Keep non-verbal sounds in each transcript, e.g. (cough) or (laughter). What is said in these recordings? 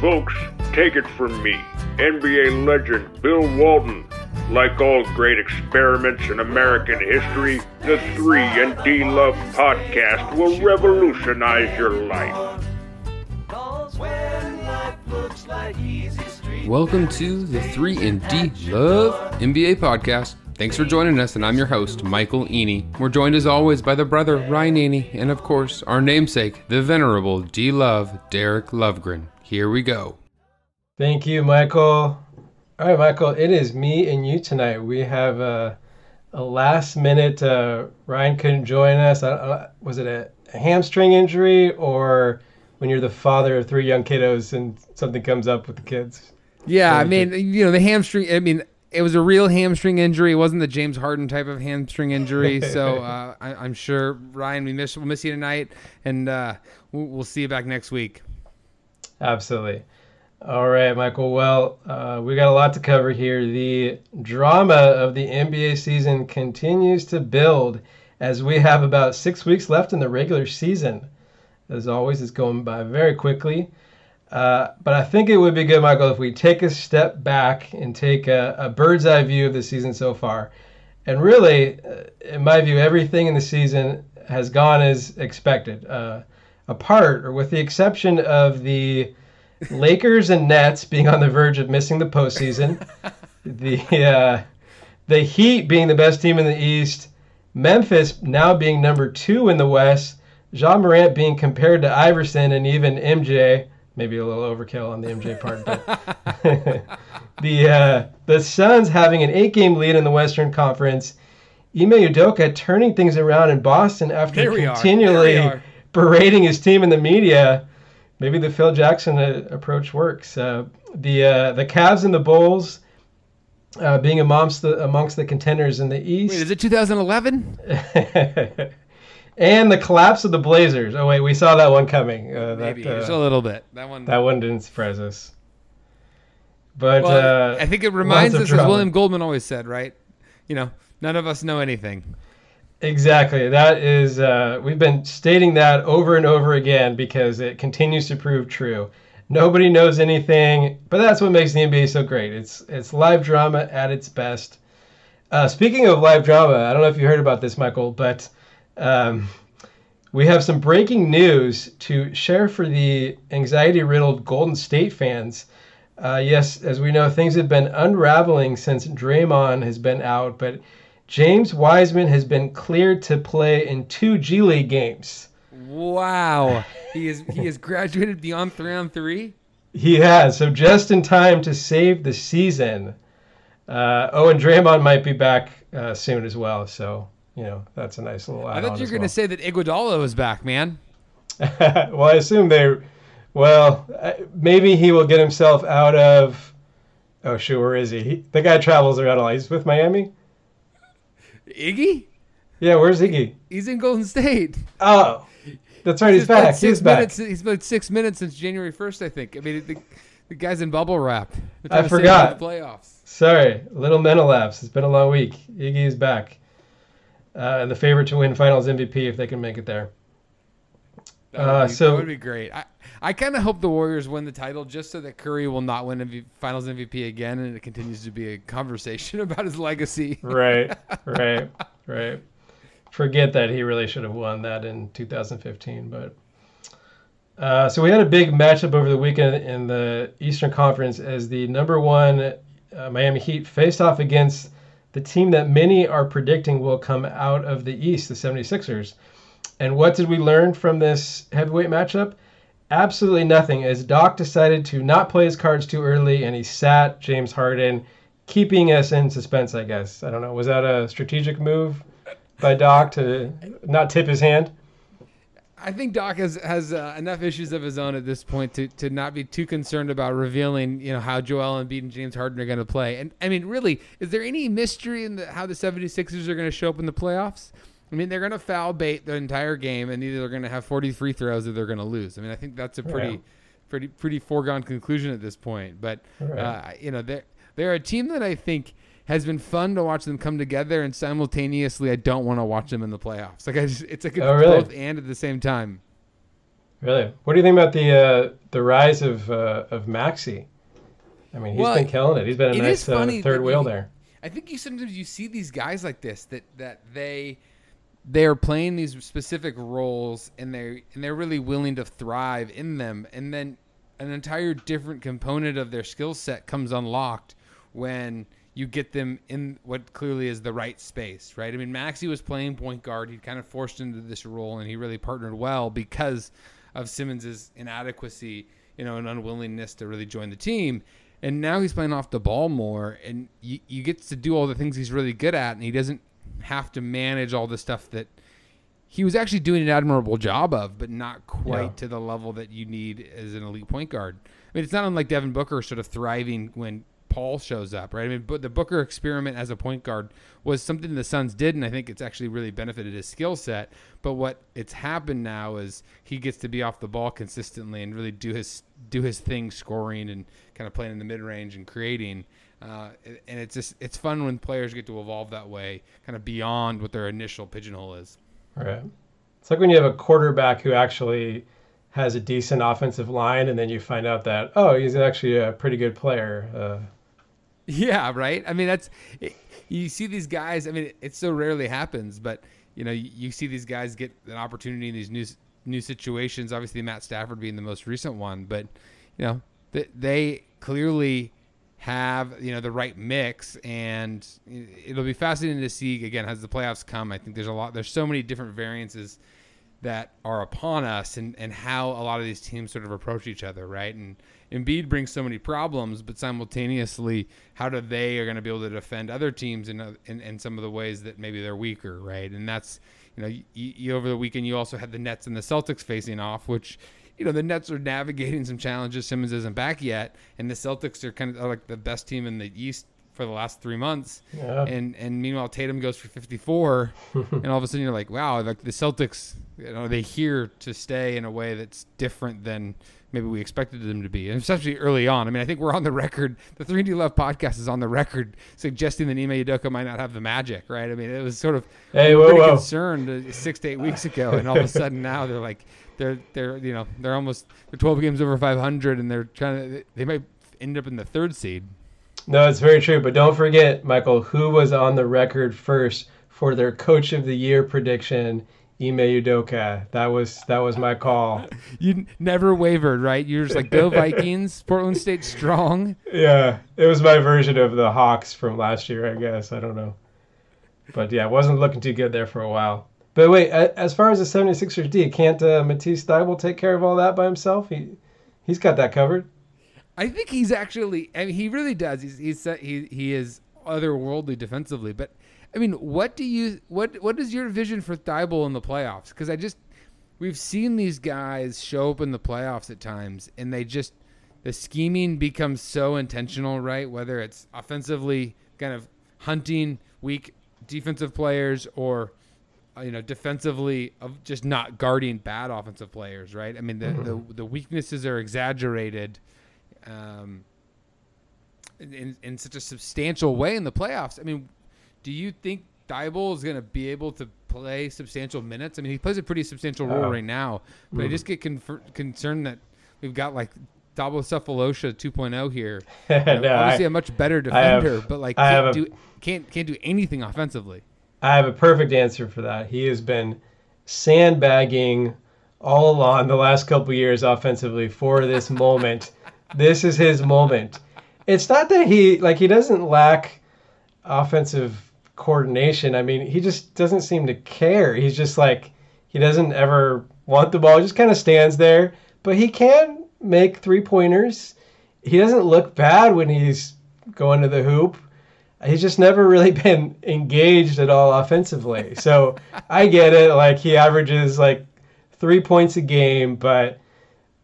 Folks, take it from me, NBA legend Bill Walton. Like all great experiments in American history, the 3 and D Love podcast will revolutionize your life. Welcome to the 3 and D Love NBA podcast. Thanks for joining us, and I'm your host, Michael Eney. We're joined as always by the brother, Ryan Eney, and of course, our namesake, the venerable D Love, Derek Lovegren. Here we go. Thank you, Michael. All right, Michael, it is me and you tonight. We have a, a last minute, uh, Ryan couldn't join us. I, I, was it a, a hamstring injury or when you're the father of three young kiddos and something comes up with the kids? Yeah, I mean, you know, the hamstring, I mean, it was a real hamstring injury. It wasn't the James Harden type of hamstring injury. (laughs) So uh, I, am sure Ryan, we miss we'll miss you tonight, and uh, we'll, we'll, see you back next week. Absolutely. All right, Michael. Well, uh, we got a lot to cover here. The drama of the NBA season continues to build as we have about six weeks left in the regular season. As always, it's going by very quickly. Uh, but I think it would be good, Michael, if we take a step back and take a, a bird's eye view of the season so far. And really, uh, in my view, everything in the season has gone as expected. Uh, apart, or with the exception of the Lakers and Nets being on the verge of missing the postseason, (laughs) the uh, the Heat being the best team in the East, Memphis now being number two in the West, Ja Morant being compared to Iverson and even MJ maybe a little overkill on the MJ part, but (laughs) the uh, the Suns having an eight game lead in the Western Conference. Ime Udoka turning things around in Boston after continually berating his team in the media. Maybe the Phil Jackson uh, approach works. Uh, the uh, the Cavs and the Bulls uh, being amongst the amongst the contenders in the East. Wait, is it 2011? (laughs) and the collapse of the Blazers. Oh wait, we saw that one coming. Uh, Maybe that, uh, just a little bit. That one. That one didn't surprise us. But well, uh, I think it reminds us, as William Goldman always said, right? You know, none of us know anything. Exactly. That is, uh, we've been stating that over and over again because it continues to prove true. Nobody knows anything, but that's what makes the NBA so great. It's it's live drama at its best. Uh, speaking of live drama, I don't know if you heard about this, Michael, but um, we have some breaking news to share for the anxiety riddled Golden State fans. Uh, yes, as we know, things have been unraveling since Draymond has been out, but James Wiseman has been cleared to play in two G League games. Wow, he is he has graduated beyond three on three. He has, so just in time to save the season. Uh, oh, and Draymond might be back uh, soon as well. So you know, that's a nice little. I thought you were going to say that Iguodala was back, man. (laughs) well, I assume they. Well, uh, maybe he will get himself out of. Oh shoot, where is he? he the guy travels around a lot. He's with Miami. Iggy. Yeah, where's Iggy? He's in Golden State. Oh, that's right. He's, he's back. He's back. Minutes, he's played six minutes since January first, I think. I mean, the, the guy's in bubble wrap. I forgot. The playoffs. Sorry, little mental lapse. It's been a long week. Iggy is back uh, and the favorite to win Finals MVP if they can make it there. That would, uh, be, so that would be great. I, I kind of hope the Warriors win the title just so that Curry will not win MV, Finals MVP again, and it continues to be a conversation (laughs) about his legacy. right, (laughs) right, right. Forget that he really should have won that in 2015, but. Uh, so we had a big matchup over the weekend in the Eastern Conference as the number one uh, Miami Heat faced off against the team that many are predicting will come out of the East, the 76ers. And what did we learn from this heavyweight matchup? Absolutely nothing, as Doc decided to not play his cards too early and he sat James Harden, keeping us in suspense, I guess. I don't know. Was that a strategic move by Doc to not tip his hand? I think Doc has has uh, enough issues of his own at this point to, to not be too concerned about revealing, you know, how Joel Embiid and James Harden are going to play. And I mean, really, is there any mystery in the, how the 76ers are going to show up in the playoffs? I mean, they're going to foul bait the entire game, and either they're going to have 40 free throws or they're going to lose. I mean, I think that's a pretty, yeah. pretty, pretty foregone conclusion at this point. But right. uh, you know, they're they're a team that I think has been fun to watch them come together, and simultaneously, I don't want to watch them in the playoffs. Like I just, it's like oh, really? both and at the same time. Really? What do you think about the uh, the rise of uh, of Maxey? I mean, he's Well, been killing it. He's been a nice uh, third wheel there. I think you sometimes you see these guys like this that that they they are playing these specific roles and they and they're really willing to thrive in them and then an entire different component of their skill set comes unlocked when you get them in what clearly is the right space, right? I mean, Maxey was playing point guard. He kind of forced into this role and he really partnered well because of Simmons's inadequacy, you know, and unwillingness to really join the team. And now he's playing off the ball more, and you, you get to do all the things he's really good at, and he doesn't have to manage all the stuff that he was actually doing an admirable job of, but not quite Yeah. to the level that you need as an elite point guard. I mean, it's not unlike Devin Booker sort of thriving when Paul shows up, right? I mean, but the Booker experiment as a point guard was something the Suns did, and I think it's actually really benefited his skill set. But what it's happened now is he gets to be off the ball consistently and really do his do his thing, scoring and kind of playing in the mid range and creating. Uh, and it's just it's fun when players get to evolve that way, kind of beyond what their initial pigeonhole is. Right. It's like when you have a quarterback who actually has a decent offensive line, and then you find out that oh, he's actually a pretty good player. Uh, Yeah, right. I mean, that's it, you see these guys. I mean, it, it so rarely happens, but you know, you, you see these guys get an opportunity in these new new situations. Obviously, Matt Stafford being the most recent one, but you know, they, they clearly have you know the right mix, and it'll be fascinating to see again as the playoffs come. I think there's a lot. There's so many different variances that are upon us and, and how a lot of these teams sort of approach each other, right? And Embiid brings so many problems, but simultaneously, how do they are going to be able to defend other teams in, in in some of the ways that maybe they're weaker, right? And that's you know, you, you over the weekend you also had the Nets and the Celtics facing off, which you know the Nets are navigating some challenges. Simmons isn't back yet, and the Celtics are kind of like the best team in the East for the last three months. Yeah. And and meanwhile Tatum goes for 54, (laughs) and all of a sudden you're like, wow, like the Celtics, you know, they here to stay in a way that's different than maybe we expected them to be, and especially early on. I mean, I think we're on the record. The Three and D Love podcast is on the record suggesting that Ime Udoka might not have the magic, right? I mean, it was sort of Hey, we were whoa, pretty whoa. concerned uh, six to eight weeks ago, and all of a sudden now they're like they're they're you know they're almost they're 12 games over 500, and they're trying to they might end up in the third seed. No, it's very true. But don't forget, Michael, who was on the record first for their Coach of the Year prediction? Ime Udoka. That was that was my call. (laughs) You never wavered, right? You're just like go Vikings, (laughs) Portland State strong. Yeah, it was my version of the Hawks from last year, I guess. I don't know. But yeah, it wasn't looking too good there for a while. But wait, as far as the 76ers D, can't uh, Matisse Thybulle take care of all that by himself? He he's got that covered. I think he's actually. I mean, he really does. He's he's he he is otherworldly defensively. But I mean, what do you what what is your vision for Thybulle in the playoffs? Because I just we've seen these guys show up in the playoffs at times, and they just the scheming becomes so intentional, right? Whether it's offensively, kind of hunting weak defensive players, or you know, defensively of just not guarding bad offensive players, right? I mean, the the, the weaknesses are exaggerated. Um, in, in such a substantial way in the playoffs. I mean, do you think Thybulle is going to be able to play substantial minutes? I mean, he plays a pretty substantial role Uh, right now, but I just get confer- concerned that we've got like Thabo Sefolosha 2.0 here. (laughs) You know, No, obviously, I- a much better I have- defender, but like can't do can't can't do anything offensively. I have a perfect answer for that. He has been sandbagging all along the last couple years offensively for this moment. this is his moment. It's not that he like he doesn't lack offensive coordination. I mean, he just doesn't seem to care. He's just like he doesn't ever want the ball. He just kind of stands there, but he can make three pointers. He doesn't look bad when he's going to the hoop he's just never really (laughs) been engaged at all offensively. So I get it. Like he averages like three points a game, but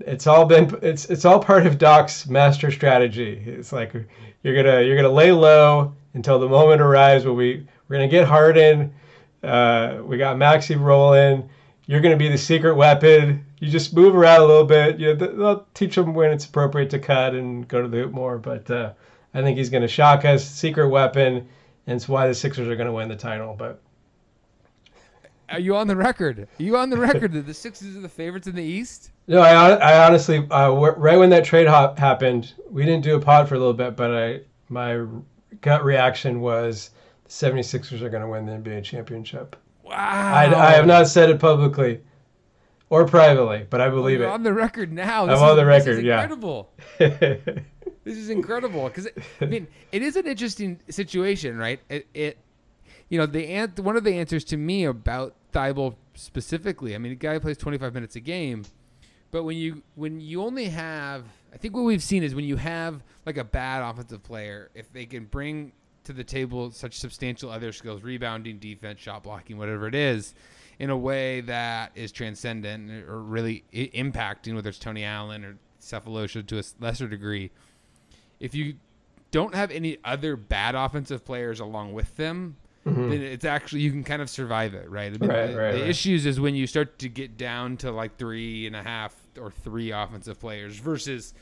it's all been it's it's all part of Doc's master strategy. It's like you're gonna you're gonna lay low until the moment arrives where we we're gonna get Harden. Uh, we got Maxey rolling. You're gonna be the secret weapon. You just move around a little bit. You know, they'll teach them when it's appropriate to cut and go to the hoop more. But uh, I think he's going to shock us, secret weapon, and it's why the Sixers are going to win the title. But are you on the record? Are you on the record that the Sixers are the favorites in the East? No, I, I honestly, uh, right when that trade hop happened, we didn't do a pod for a little bit, but I my gut reaction was the 76ers are going to win the NBA championship. Wow. I, I have not said it publicly or privately, but I believe You're it. on the record now. I'm This on is- the this record, yeah. incredible. (laughs) This is incredible because I mean it is an interesting situation, right? It, it you know the ant one of the answers to me about Thybulle specifically. I mean, the guy plays 25 minutes a game, but when you when you only have, I think what we've seen is when you have like a bad offensive player, if they can bring to the table such substantial other skills, rebounding, defense, shot blocking, whatever it is, in a way that is transcendent or really impacting, whether it's Tony Allen or Sefolosha to a lesser degree. If you don't have any other bad offensive players along with them, mm-hmm. then it's actually you can kind of survive it, right? I mean, Right, the, right, the right. issues is when you start to get down to like three and a half or three offensive players versus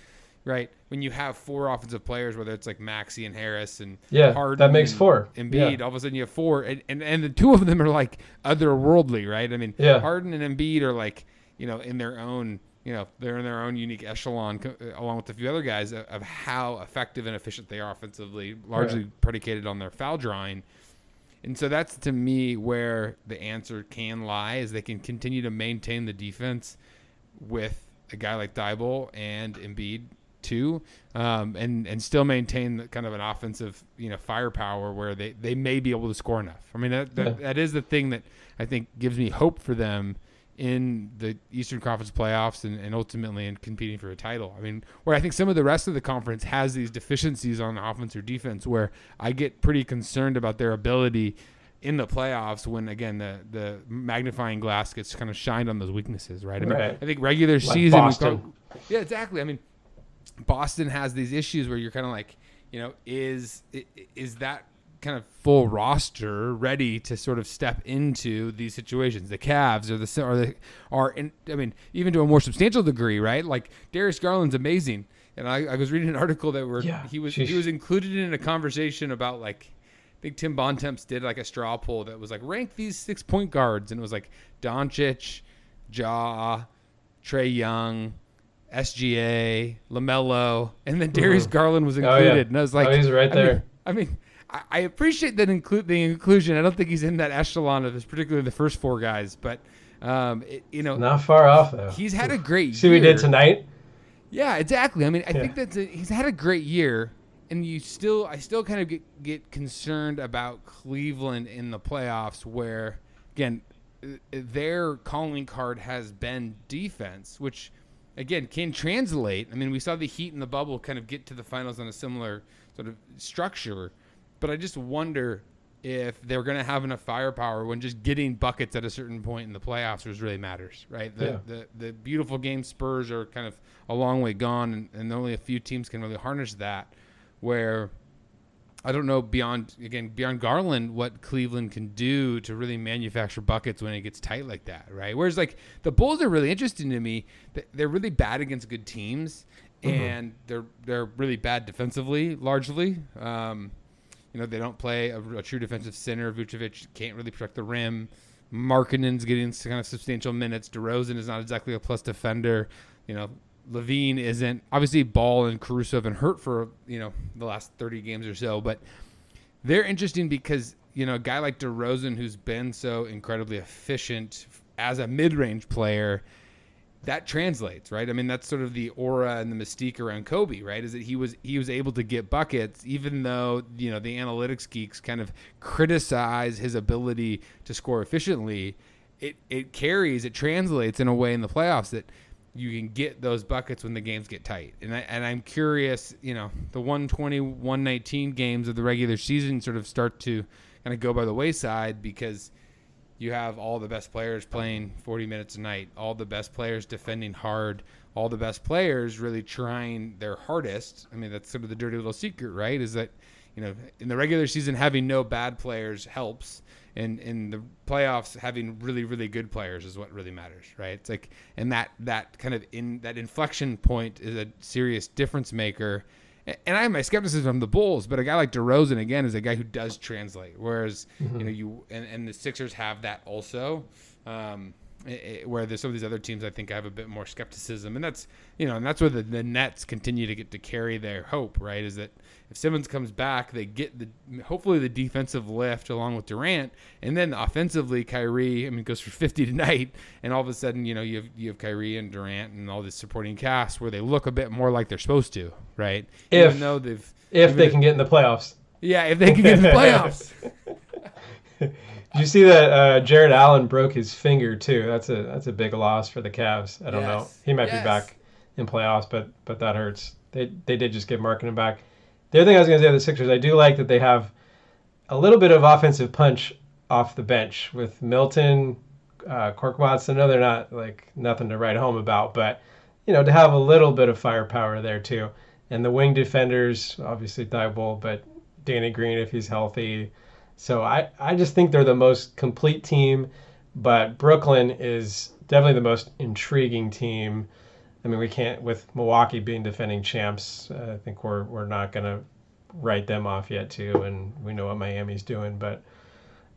right when you have four offensive players, whether it's like Maxey and Harris and Yeah, Harden that makes and four. Embiid, Yeah. all of a sudden you have four, and, and and the two of them are like otherworldly, right? I mean, Yeah. Harden and Embiid are like you know in their own you know they're in their own unique echelon uh, along with a few other guys of, of how effective and efficient they are offensively, largely predicated on their foul drawing. And so that's to me where the answer can lie is they can continue to maintain the defense with a guy like Thybulle and Embiid too, um, and and still maintain the, kind of an offensive you know firepower where they, they may be able to score enough. I mean that that, Yeah. that is the thing that I think gives me hope for them in the Eastern Conference playoffs and, and ultimately in competing for a title. I mean, where I think some of the rest of the conference has these deficiencies on offense or defense where I get pretty concerned about their ability in the playoffs when again the the magnifying glass gets kind of shined on those weaknesses, right? I mean, Right. I think regular Like season Boston. talk- yeah, exactly. I mean, Boston has these issues where you're kind of like, you know, is is that kind of full roster ready to sort of step into these situations? The Cavs or the or the are in, I mean, even to a more substantial degree, right? Like Darius Garland's amazing, and I, I was reading an article that where Yeah, he was sheesh. he was included in a conversation about like. I think Tim Bontemps did like a straw poll that was like rank these six point guards, and it was like Doncic, Ja, Trae Young, SGA, LaMelo, and then Darius Garland was Oh, yeah. included. And I was oh, like, Oh, he's right I mean- there. I mean, I, I appreciate that include the inclusion. I don't think he's in that echelon of this, particularly the first four guys, but um, it, you know, Not far off though. he's had a great. Year. See what we did tonight? Yeah, exactly. I mean, I Yeah. think that's a, he's had a great year, and you still, I still kind of get get concerned about Cleveland in the playoffs, where again, their calling card has been defense, which again can translate. I mean, we saw the Heat in the bubble kind of get to the finals on a similar sort of structure, but I just wonder if they're going to have enough firepower when just getting buckets at a certain point in the playoffs was really matters, right? The, Yeah. the the beautiful game Spurs are kind of a long way gone, and, and only a few teams can really harness that. Where I don't know beyond again beyond Garland what Cleveland can do to really manufacture buckets when it gets tight like that, right? Whereas like the Bulls are really interesting to me. They're really bad against good teams, and they're they're really bad defensively largely. Um, you know they don't play a, a true defensive center. Vucevic can't really protect the rim. Markkanen's getting kind of substantial minutes. DeRozan is not exactly a plus defender. You know, LaVine isn't. Obviously, Ball and Caruso have been hurt for you know the last thirty games or so, but they're interesting because you know a guy like DeRozan who's been so incredibly efficient as a mid-range player that translates, right? I mean, that's sort of the aura and the mystique around Kobe, right? Is that he was he was able to get buckets, even though you know the analytics geeks kind of criticize his ability to score efficiently. It it carries, it translates in a way in the playoffs that you can get those buckets when the games get tight. And I and I'm curious, you know, the 120 119 games of the regular season sort of start to kind of go by the wayside because you have all the best players playing 40 minutes a night, all the best players defending hard, all the best players really trying their hardest. I mean, that's sort of the dirty little secret, right? Is that, you know, in the regular season, having no bad players helps. And in the playoffs, having really, really good players is what really matters, right? It's like, and that, that kind of in that inflection point is a serious difference maker. And I have my skepticism from the Bulls, but a guy like DeRozan again is a guy who does translate. Whereas Mm-hmm. you know you and, and the Sixers have that also. Um, it- it- where there's some of these other teams, I think have a bit more skepticism, and that's you know, and that's where the, the Nets continue to get to carry their hope, right? Is that if Simmons comes back, they get the hopefully the defensive lift along with Durant, and then offensively, Kyrie, I mean, goes for 50 tonight, and all of a sudden, you know, you have you have Kyrie and Durant and all this supporting cast where they look a bit more like they're supposed to, right? If- Even though they've If they can get in the playoffs. yeah, if they can get in the (laughs) playoffs. (laughs) Did you see that uh, Jarrett Allen broke his finger too? That's a that's a big loss for the Cavs. I don't know. He might Yes. be back in playoffs, but but that hurts. They they did just get Markkanen back. The other thing I was going to say of the Sixers, I do like that they have a little bit of offensive punch off the bench with Milton, uh, Watson. I know they're not like nothing to write home about, but you know to have a little bit of firepower there too. And the wing defenders, obviously Thybulle, but Danny Green if he's healthy. So I, I just think they're the most complete team, but Brooklyn is definitely the most intriguing team. I mean, we can't with Milwaukee being defending champs. Uh, I think we're we're not gonna write them off yet too, and we know what Miami's doing. But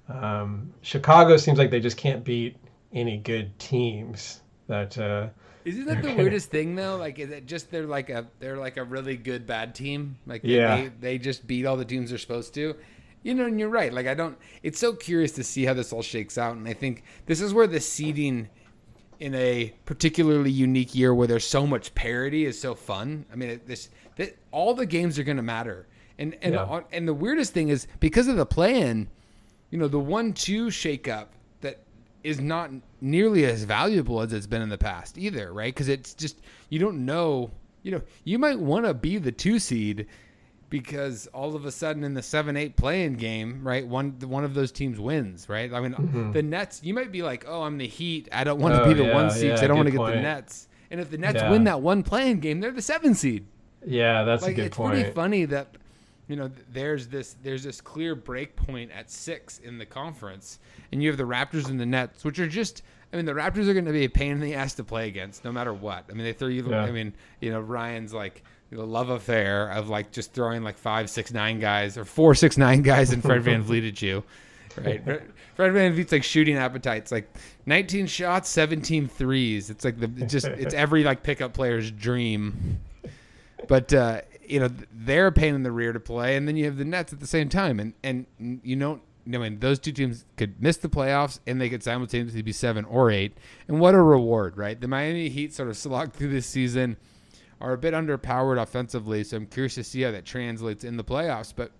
um, Chicago seems like they just can't beat any good teams. That uh, Isn't that the weirdest thing though? Like, is it just they're like a they're like a really good bad team? Like, they, Yeah. they, they just beat all the teams they're supposed to. You know, and you're right. Like, I don't. It's so curious to see how this all shakes out, and I think this is where the seeding in a particularly unique year where there's so much parity is so fun. I mean, it, this that all the games are going to matter, and and Yeah. and the weirdest thing is because of the plan, you know, the one-two shakeup that is not nearly as valuable as it's been in the past either, right? Because it's just you don't know. You know, you might want to be the two seed because all of a sudden in the seven eight play-in game, right? One one of those teams wins, right? I mean, the Nets. You might be like, oh, I'm the Heat. I don't want to Mm-hmm. Oh, be the yeah, one seed. yeah, I don't want to get the. Nets. And if the Nets Yeah. win that one play-in game, they're the seven seed yeah, that's like a good it's point. pretty funny that you know there's this there's this clear break point at six in the conference and you have the raptors and the nets which are just i mean the raptors are going to be a pain in the ass to play against no matter what i mean they throw you Yeah. i mean you know ryan's like the love affair of like just throwing like five six nine guys or four six nine guys and fred VanVleet at you right Fred- VanVleet's like shooting appetites like 19 shots 17 threes it's like the just it's every like pickup player's dream but uh, you know they're a pain in the rear to play, and then you have the Nets at the same time, and and you don't. I mean, those two teams could miss the playoffs, and they could simultaneously be seven or eight. And what a reward, right? The Miami Heat sort of slogged through this season, are a bit underpowered offensively, so I'm curious to see how that translates in the playoffs. But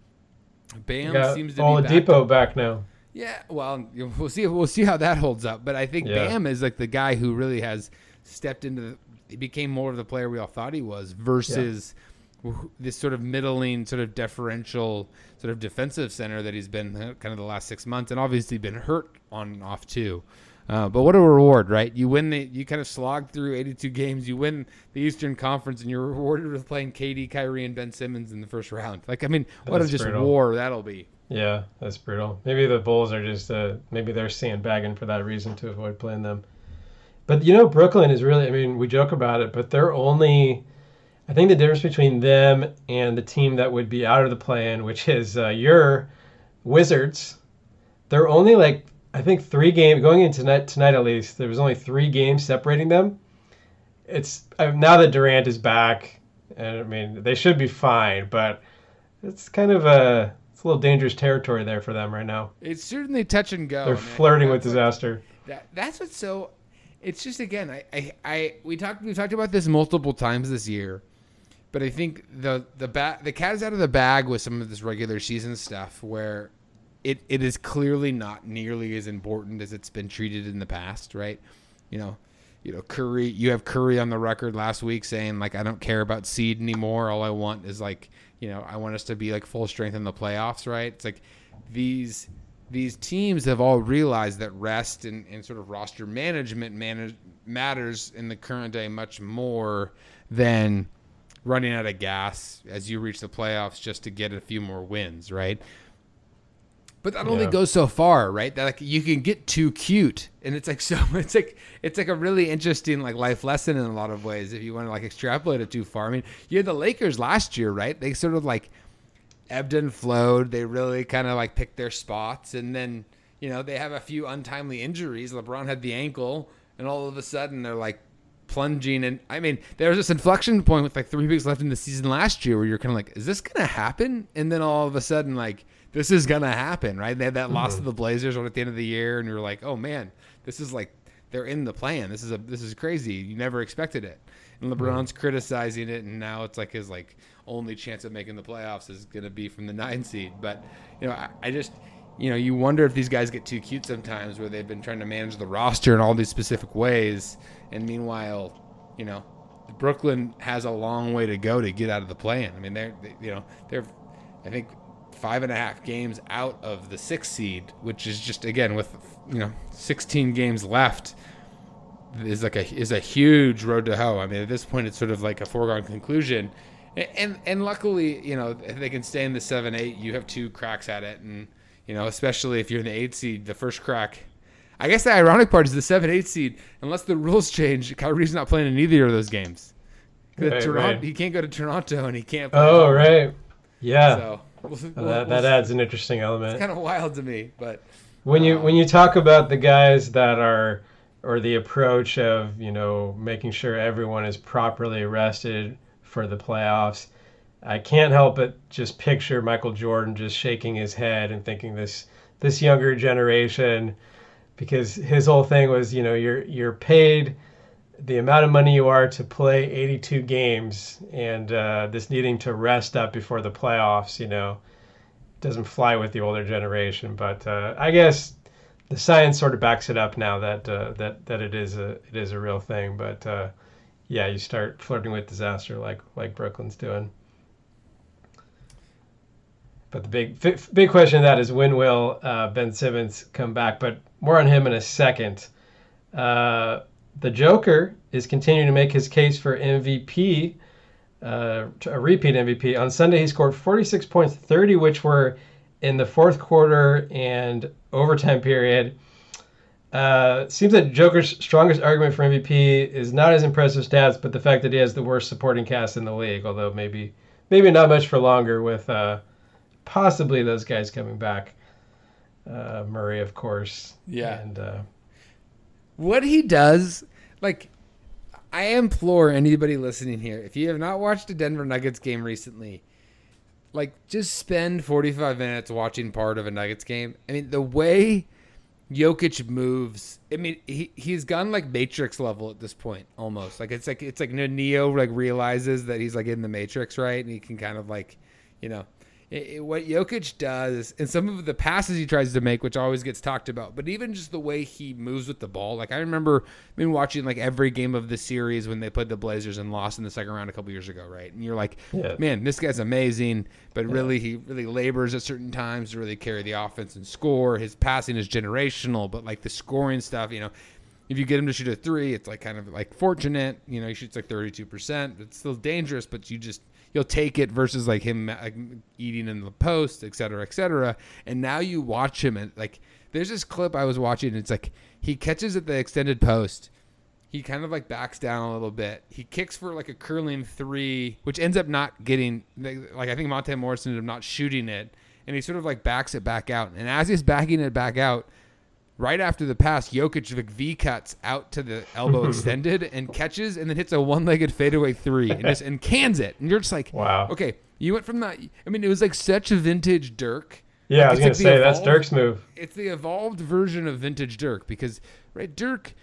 Bam Got seems to be back. Oladipo back now. Yeah, well, we'll see. We'll see how that holds up. But I think Yeah. Bam is like the guy who really has stepped into. The, he became more of the player we all thought he was versus wh- this sort of middling, sort of deferential, sort of defensive center that he's been uh, kind of the last six months, and obviously been hurt on and off too. Uh, but what a reward, right? You win the, you kind of slog through 82 games. You win the Eastern Conference, and you're (laughs) rewarded with playing KD, Kyrie, and Ben Simmons in the first round. Like, I mean, what a just brutal. war that'll be. Yeah, that's brutal. Maybe the Bulls are just uh, maybe they're sandbagging for that reason to avoid playing them. But you know, Brooklyn is really. I mean, we joke about it, but they're only. I think the difference between them and the team that would be out of the play-in, which is uh, your Wizards, they're only like I think three games going into tonight. Tonight at least, there was only three games separating them. It's uh, now that Durant is back, and I mean they should be fine, but it's kind of a it's a little dangerous territory there for them right now. It's certainly touch and go. They're think flirting with what- disaster. That, that's what's so. It's just again, I, I, I, we talked, we talked about this multiple times this year, but I think the the ba- the cat is out of the bag with some of this regular season stuff where it, it is clearly not nearly as important as it's been treated in the past, right? You know, you know Curry. You have Curry on the record last week saying like I don't care about seed anymore. All I want is like you know I want us to be like full strength in the playoffs, right? It's like these these teams have all realized that rest and, and sort of roster management manage, matters in the current day much more than running out of gas as you reach the playoffs just to get a few more wins, right? But that only Yeah. goes so far, right? That like you can get too cute, and it's like so. (laughs) It's like it's like a really interesting like life lesson in a lot of ways if you want to like extrapolate it too far. I mean, you had the Lakers last year, right? They sort of like ebbed and flowed. They really kind of like picked their spots, and then you know they have a few untimely injuries. LeBron had the ankle, and all of a sudden they're like plunging. And I mean, there was this inflection point with like three weeks left in the season last year where you're kind of like, is this gonna happen? And then all of a sudden, like this is gonna happen, right? They had that loss to mm-hmm. the Blazers at the end of the year, and you're like, oh man, this is like they're in the plan. This is a this is crazy. You never expected it. And LeBron's criticizing it, and now it's like his like only chance of making the playoffs is gonna be from the nine seed. But you know, I, I just you know, you wonder if these guys get too cute sometimes, where they've been trying to manage the roster in all these specific ways, and meanwhile, you know, Brooklyn has a long way to go to get out of the play-in. I mean, they're they, you know they're I think five and a half games out of the sixth seed, which is just again with you know 16 games left is like a is a huge road to hoe. I mean, at this point, it's sort of like a foregone conclusion. And and, and luckily, you know, if they can stay in the seven eight, you have two cracks at it, and you know, especially if you're in the eight seed, the first crack. I guess the ironic part is the seven eight seed. Unless the rules change, Kyrie's not playing in either of those games. Right, Toronto, right. He can't go to Toronto, and he can't. Play Oh, right. Yeah. So we'll, (laughs) we'll, that, that adds an interesting element. it's kind of wild to me, but when you um, when you talk about the guys that are or the approach of you know making sure everyone is properly rested for the playoffs i can't help but just picture michael jordan just shaking his head and thinking this this younger generation because his whole thing was you know you're you're paid the amount of money you are to play 82 games and uh, this needing to rest up before the playoffs you know doesn't fly with the older generation. But uh, I guess the science sort of backs it up now that uh, that that it is a it is a real thing. But uh, yeah, you start flirting with disaster like like Brooklyn's doing. But the big big question of that is when will uh, Ben Simmons come back? But more on him in a second. Uh, the Joker is continuing to make his case for MVP uh, a repeat MVP. On Sunday, he scored 46 points, 30 which were in the fourth quarter and overtime period. Uh, seems that Joker's strongest argument for MVP is not his impressive stats, but the fact that he has the worst supporting cast in the league. Although maybe, maybe not much for longer with uh, possibly those guys coming back. Uh, Murray, of course. Yeah. And uh, what he does, like, I implore anybody listening here, if you have not watched a Denver Nuggets game recently, like, just spend 45 minutes watching part of a Nuggets game. I mean, the way Jokic moves, I mean, he, he's gone like Matrix level at this point, almost. Like, it's like, it's like Neo, like, realizes that he's, like, in the Matrix, right? And he can kind of, like, you know, it, what Jokic does, and some of the passes he tries to make, which always gets talked about, but even just the way he moves with the ball. Like I remember been watching like every game of the series when they played the Blazers and lost in the second round a couple years ago, right? And you're like, Yeah. man, this guy's amazing, but really he really labors at certain times to really carry the offense and score. His passing is generational, but like the scoring stuff, you know. If you get him to shoot a three, it's like kind of like fortunate. You know, he shoots like 32%. It's still dangerous, but you just you'll take it versus like him eating in the post, et cetera, et cetera. And now you watch him and like there's this clip I was watching. And It's like he catches at the extended post. He kind of like backs down a little bit. He kicks for like a curling three, which ends up not getting like I think Monte Morrison ended up not shooting it, and he sort of like backs it back out. And as he's backing it back out, right after the pass, Jokic V cuts out to the elbow (laughs) extended and catches, and then hits a one-legged fadeaway three and just and cans it. And you're just like, Wow. okay, you went from that. I mean, it was like such a vintage Dirk. yeah, I was gonna like say that's Dirk's move. It's the evolved version of vintage Dirk because right Dirk.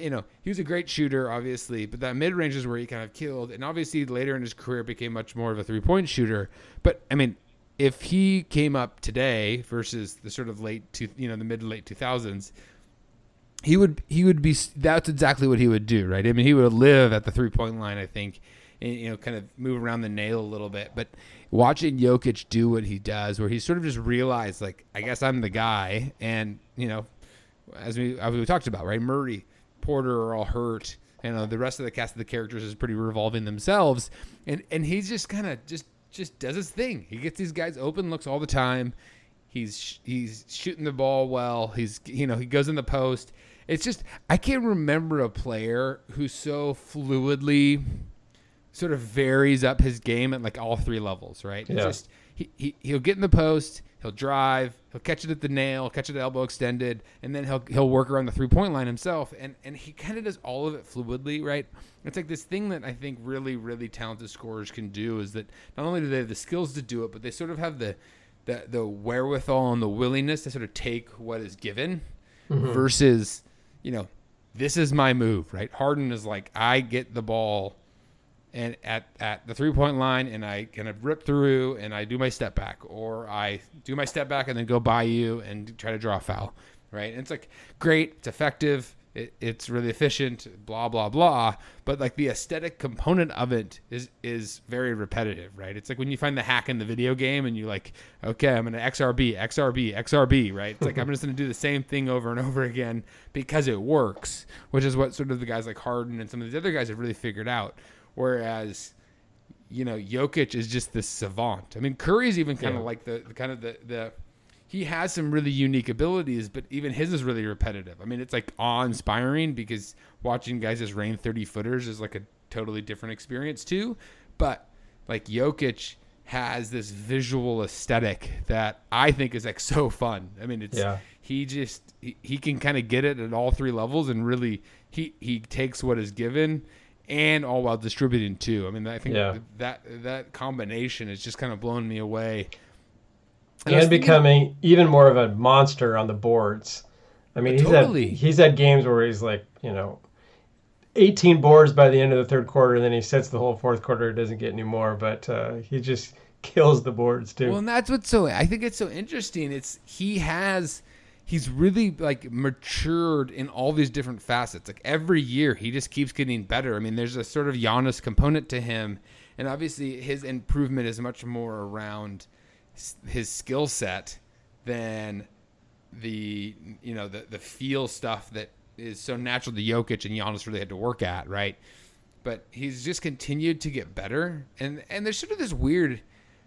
You know, he was a great shooter, obviously, but that mid range is where he kind of killed. And obviously, later in his career, became much more of a three point shooter. But I mean, if he came up today versus the sort of late to you know, the mid to late two thousands, he would he would be that's exactly what he would do, right? I mean, he would live at the three point line, I think, and you know, kind of move around the nail a little bit. But watching Jokic do what he does, where he sort of just realized, like, I guess I'm the guy, and you know, as we as we talked about, right? Murray, Porter are all hurt. You know, the rest of the cast of the characters is pretty revolving themselves, and and he's just kind of just just does his thing. He gets these guys open looks all the time. He's he's shooting the ball well. He's you know he goes in the post. It's just I can't remember a player who so fluidly sort of varies up his game at like all three levels. Right? It's Yeah. just he, he he'll get in the post. He'll drive. He'll catch it at the nail. Catch it at elbow extended, and then he'll he'll work around the three point line himself. And and he kind of does all of it fluidly, right? It's like this thing that I think really really talented scorers can do is that not only do they have the skills to do it, but they sort of have the the the wherewithal and the willingness to sort of take what is given mm-hmm. versus you know this is my move, right? Harden is like I get the ball and at, at the three point line and I kind of rip through and I do my step back or I do my step back and then go by you and try to draw a foul, right? And it's like great, it's effective, it, it's really efficient, blah blah blah. But like the aesthetic component of it is is very repetitive, right? It's like when you find the hack in the video game and you like, okay, I'm gonna XRB, XRB, XRB, right? It's like I'm just gonna do the same thing over and over again because it works, which is what sort of the guys like Harden and some of these other guys have really figured out. Whereas, you know, Jokic is just this savant. I mean, Curry's even kind of Yeah. like the, the kind of the the he has some really unique abilities, but even his is really repetitive. I mean, it's like awe-inspiring because watching guys just rain 30 footers is like a totally different experience too. But like Jokic has this visual aesthetic that I think is like so fun. I mean, it's Yeah. he just he, he can kind of get it at all three levels and really he he takes what is given and all while distributing too. I mean, I think Yeah. that that combination is just kind of blown me away. And and becoming even more of a monster on the boards. I mean, he's Totally. had he's had games where he's like, you know, 18 boards by the end of the third quarter, and then he sets the whole fourth quarter. Doesn't get any more, but uh, he just kills the boards too. Well, and that's what's so I think it's so interesting. It's he has he's really like matured in all these different facets. Like every year he just keeps getting better. I mean, there's a sort of Giannis component to him, and obviously his improvement is much more around his skill set than the you know the the feel stuff that is so natural to Jokic and Giannis really had to work at, right? But he's just continued to get better, and and there's sort of this weird,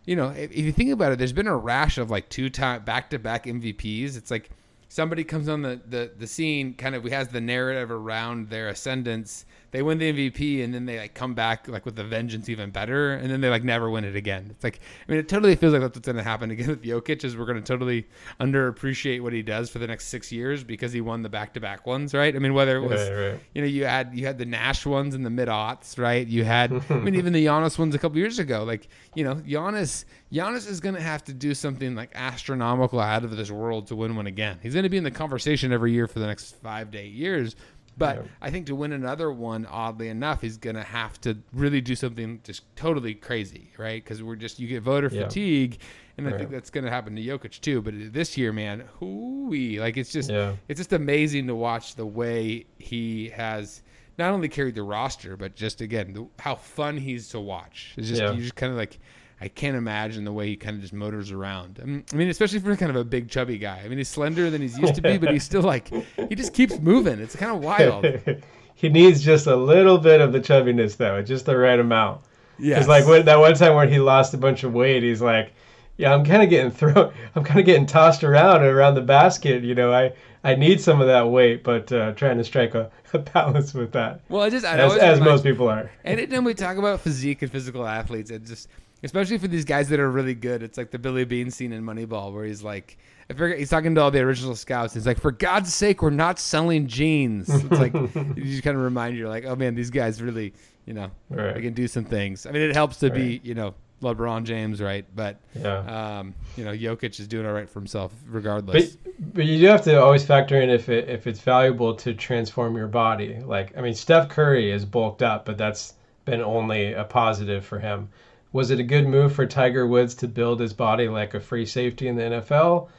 you know, if, if you think about it, there's been a rash of like two time back to back MVPs. It's like somebody comes on the, the the scene, kind of has the narrative around their ascendance. They win the MVP, and then they like come back like with a vengeance even better, and then they like never win it again. It's like I mean, it totally feels like that's what's going to happen again with Jokic. Is we're going to totally underappreciate what he does for the next six years because he won the back to back ones, right? I mean, whether it was Right, right. you know, you had you had the Nash ones in the mid aughts, right? You had, (laughs) I mean, even the Giannis ones a couple years ago. Like, you know, Giannis, Giannis is going to have to do something like astronomical out of this world to win one again. He's going to be in the conversation every year for the next five to eight years. But Yeah. I think to win another one, oddly enough, he's going to have to really do something just totally crazy, right? Because we're just you get voter Yeah. fatigue, and I think that's going to happen to Jokic too. But this year, man, hooey, like it's just Yeah. it's just amazing to watch the way he has not only carried the roster, but just again the, how fun he's to watch. It's just you just kind of like I can't imagine the way he kind of just motors around. I mean, especially for kind of a big chubby guy. I mean, he's slender than he's used to be, but he's still like he just keeps moving. It's kind of wild. (laughs) he needs just a little bit of the chubbiness though, just the right amount. Yeah, It's like when, that one time when he lost a bunch of weight, he's like, "Yeah, I'm kind of getting thrown. (laughs) I'm kind of getting tossed around around the basket. You know, I I need some of that weight, but uh, trying to strike a, (laughs) a balance with that, well, I just I as, as most people are. And then we talk about physique and physical athletes, it just, especially for these guys that are really good, it's like the Billy Beane scene in Moneyball where he's like, I forget, he's talking to all the original scouts. He's like, for God's sake, we're not selling jeans. It's like, (laughs) you just kind of remind you, like, oh man, these guys really, you know, Right. they can do some things. I mean, it helps to be, you know, LeBron James, right? But, Yeah. um, you know, Jokic is doing all right for himself regardless. But but you do have to always factor in if it if it's valuable to transform your body. Like I mean, Steph Curry is bulked up, but that's been only a positive for him. Was it a good move for Tiger Woods to build his body like a free safety in the NFL?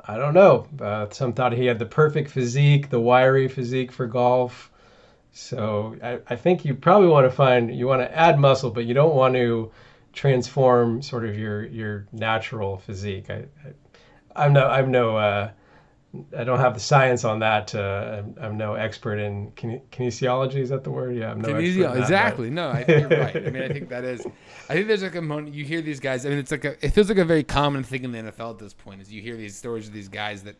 I don't know. Uh, some thought he had the perfect physique, the wiry physique for golf. So I, I think you probably want to find you want to add muscle, but you don't want to transform sort of your your natural physique. I, I I'm no I'm no uh, I don't have the science on that. Uh, I'm, I'm no expert in kine- kinesiology. Is that the word? Yeah, I'm no expert. in that, exactly. No, I think you're right. I mean, I think that is. I think there's like a component. You hear these guys. I mean, it's like a. It feels like a very common thing in the NFL at this point. Is you hear these stories of these guys that,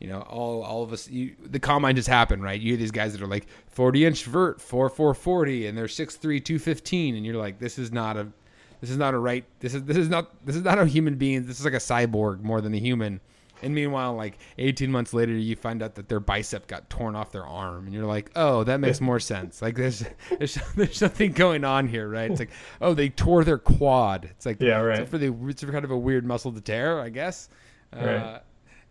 you know, all all of us. You, the combine just happened, right? You hear these guys that are like 40 inch vert, four four forty, and they're 6'3", 215, and you're like, this is not a. This is not a right. This is this is not this is not a human being. This is like a cyborg more than a human and meanwhile, like 18 months later, you find out that their bicep got torn off their arm, and you're like, oh, that makes more sense. Like there's (laughs) there's there's something going on here, right? It's like, oh, they tore their quad. It's like, yeah, right. It's for the it's kind of a weird muscle to tear, I guess. Uh, right.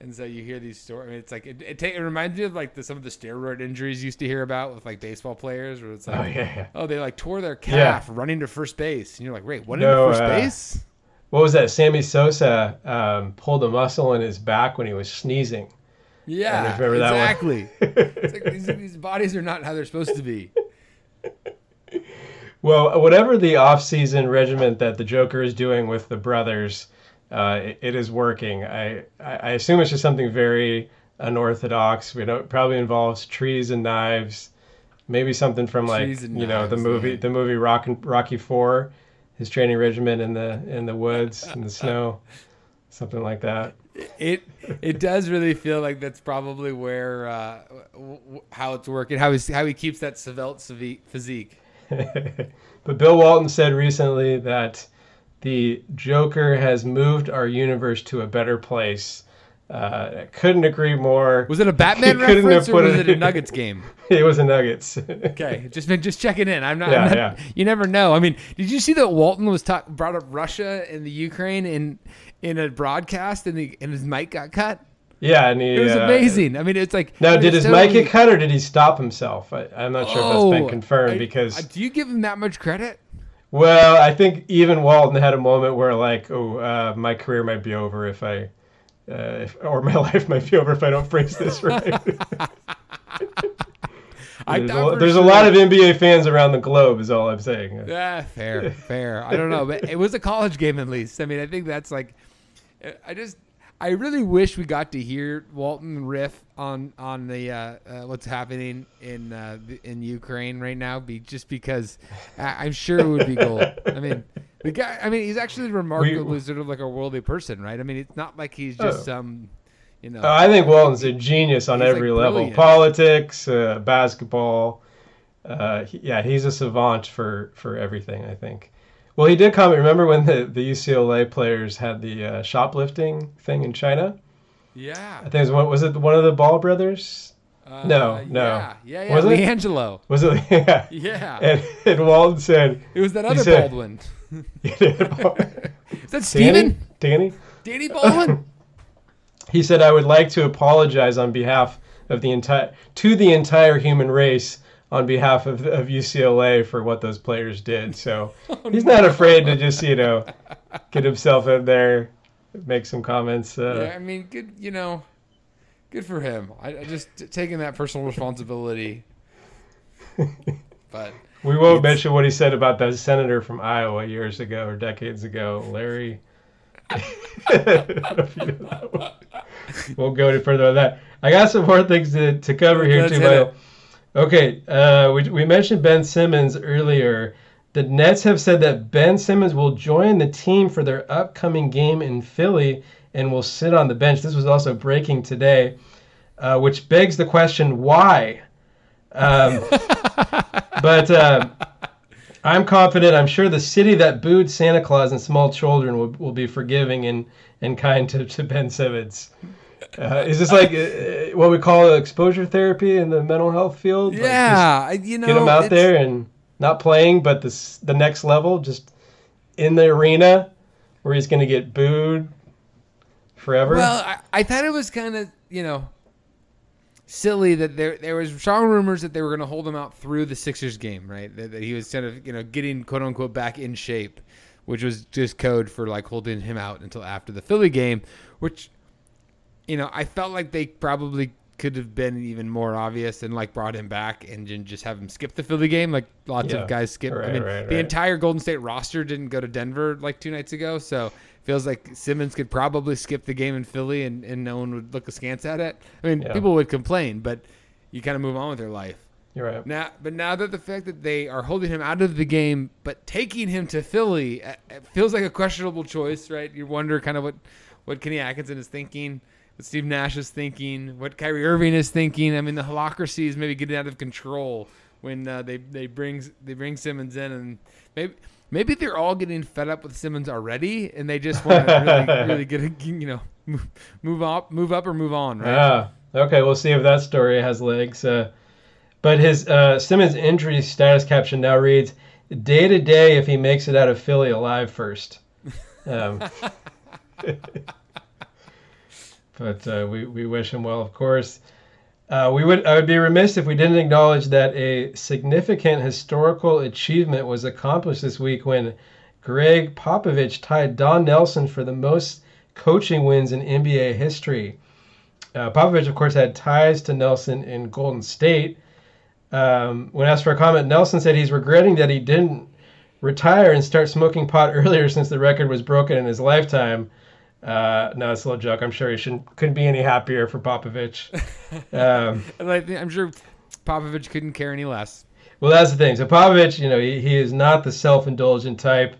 and so you hear these stories. I mean, it's like it, it, it reminds me of like the, some of the steroid injuries you used to hear about with like baseball players, where it's like, oh, yeah, yeah. oh they like tore their calf yeah. running to first base, and you're like, wait, what no, into first uh, base? What was that? Sammy Sosa um, pulled a muscle in his back when he was sneezing. Yeah, exactly. (laughs) it's like these, these bodies are not how they're supposed to be. Well, whatever the off-season regiment that the Joker is doing with the brothers, uh, it, it is working. I, I assume it's just something very unorthodox. We it probably involves trees and knives, maybe something from like you know the movie the movie Rock and, Rocky Four his training regimen in the in the woods in the (laughs) snow, something like that. It it does really feel like that's probably where uh, w- how it's working, how he how he keeps that svelte physique. (laughs) but Bill Walton said recently that the Joker has moved our universe to a better place uh, couldn't agree more. Was it a Batman (laughs) reference or was it, it a Nuggets game? (laughs) it was a Nuggets. (laughs) okay, just been just checking in. I'm not. Yeah, I'm not, yeah. You never know. I mean, did you see that Walton was talk, brought up Russia and the Ukraine in in a broadcast and, the, and his mic got cut? Yeah, and he, it was uh, amazing. I mean, it's like now, did his totally, mic get cut or did he stop himself? I, am not sure oh, if that's been oh, confirmed I, because. do you give him that much credit? Well, I think even Walton had a moment where, like, oh, uh, my career might be over if I uh, if, or my (laughs) life might be over if I don't phrase this (laughs) right. there's, a, there's sure. a, lot of NBA fans around the globe, is all I'm saying. (laughs) Yeah, fair, fair. I don't know, but it was a college game at least. I mean, I think that's like, I just, I really wish we got to hear Walton riff on on the uh, uh, what's happening in uh, in Ukraine right now, be just because I, am sure it would be gold. I mean, the guy, I mean, he's actually remarkably we, sort of like a worldly person, right? I mean, it's not like he's just oh. some, you know. Oh, I think Walton's a genius on every like level: politics, uh, basketball. Uh, he, yeah, he's a savant for for everything. I think. Well, he did comment. Remember when the, the UCLA players had the uh, shoplifting thing in China? Yeah. I think it was one. Was it one of the Ball brothers? Uh, no, no. Yeah, yeah, yeah. Was it Angelo? Was it? (laughs) Yeah. Yeah. And, and Walton said it was that other said, Baldwin. Is that Steven? Danny? Danny Baldwin? (laughs) he said, I would like to apologize on behalf of the entire to the entire human race on behalf of, of UCLA for what those players did. So (laughs) oh, he's no. not afraid to just, you know, get himself in there, make some comments. Uh, yeah, I mean, good, you know, good for him. I, I just taking that personal responsibility. (laughs) but we won't mention what he said about that senator from Iowa years ago or decades ago, Larry. (laughs) we'll go any further on that. I got some more things to, to cover here Let's too. Okay, uh, we, we mentioned Ben Simmons earlier. The Nets have said that Ben Simmons will join the team for their upcoming game in Philly and will sit on the bench. This was also breaking today, uh, which begs the question why? Um, (laughs) but uh, I'm confident. I'm sure the city that booed Santa Claus and small children will, will be forgiving and, and kind to, to Ben Simmons. Uh, is this like uh, what we call exposure therapy in the mental health field? Yeah, like you know, get him out there and not playing, but the the next level, just in the arena where he's going to get booed forever. Well, I, I thought it was kind of you know silly that there there was strong rumors that they were going to hold him out through the Sixers game, right? That, that, he was kind of you know getting quote unquote back in shape, which was just code for like holding him out until after the Philly game, which you know I felt like they probably could have been even more obvious and like brought him back and then just have him skip the Philly game like lots Yeah. of guys skip. I mean, right, the right. entire Golden State roster didn't go to Denver like two nights ago, so feels like Simmons could probably skip the game in Philly and, and no one would look askance at it. I mean, Yeah. people would complain, but you kind of move on with your life. You're right. Now, but now that the fact that they are holding him out of the game, but taking him to Philly, it feels like a questionable choice, right? You wonder kind of what, what Kenny Atkinson is thinking, what Steve Nash is thinking, what Kyrie Irving is thinking. I mean, the holocracy is maybe getting out of control when uh, they they bring they bring Simmons in, and maybe maybe they're all getting fed up with Simmons already, and they just want to really (laughs) really get a, you know move, move up move up or move on, right? Ah, okay. We'll see if that story has legs. Uh, but his uh, Simmons injury status caption now reads: "Day to day, if he makes it out of Philly alive first. (laughs) Um, (laughs) but uh, we we wish him well, of course. Uh, we would I would be remiss if we didn't acknowledge that a significant historical achievement was accomplished this week when Gregg Popovich tied Don Nelson for the most coaching wins in NBA history. Uh, Popovich, of course, had ties to Nelson in Golden State. Um, when asked for a comment, Nelson said he's regretting that he didn't retire and start smoking pot (laughs) earlier since the record was broken in his lifetime. Uh, no, it's a little joke. I'm sure he shouldn't, couldn't be any happier for Popovich. (laughs) Um, I'm sure Popovich couldn't care any less. well, that's the thing. So Popovich, you know, he, he is not the self-indulgent type.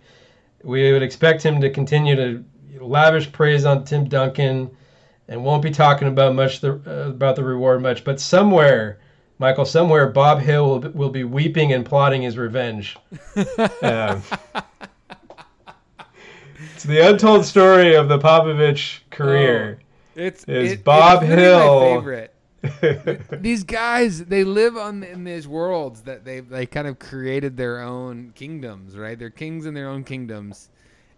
We would expect him to continue to lavish praise on Tim Duncan, and won't be talking about much the, uh, about the reward much. But somewhere, Michael, somewhere, Bob Hill will, be- will be weeping and plotting his revenge. (laughs) Um, it's the untold story of the Popovich career. Oh. It's Is it- Bob it's Hill-. (laughs) These guys, they live on in these worlds that they they kind of created their own kingdoms, right? They're kings in their own kingdoms,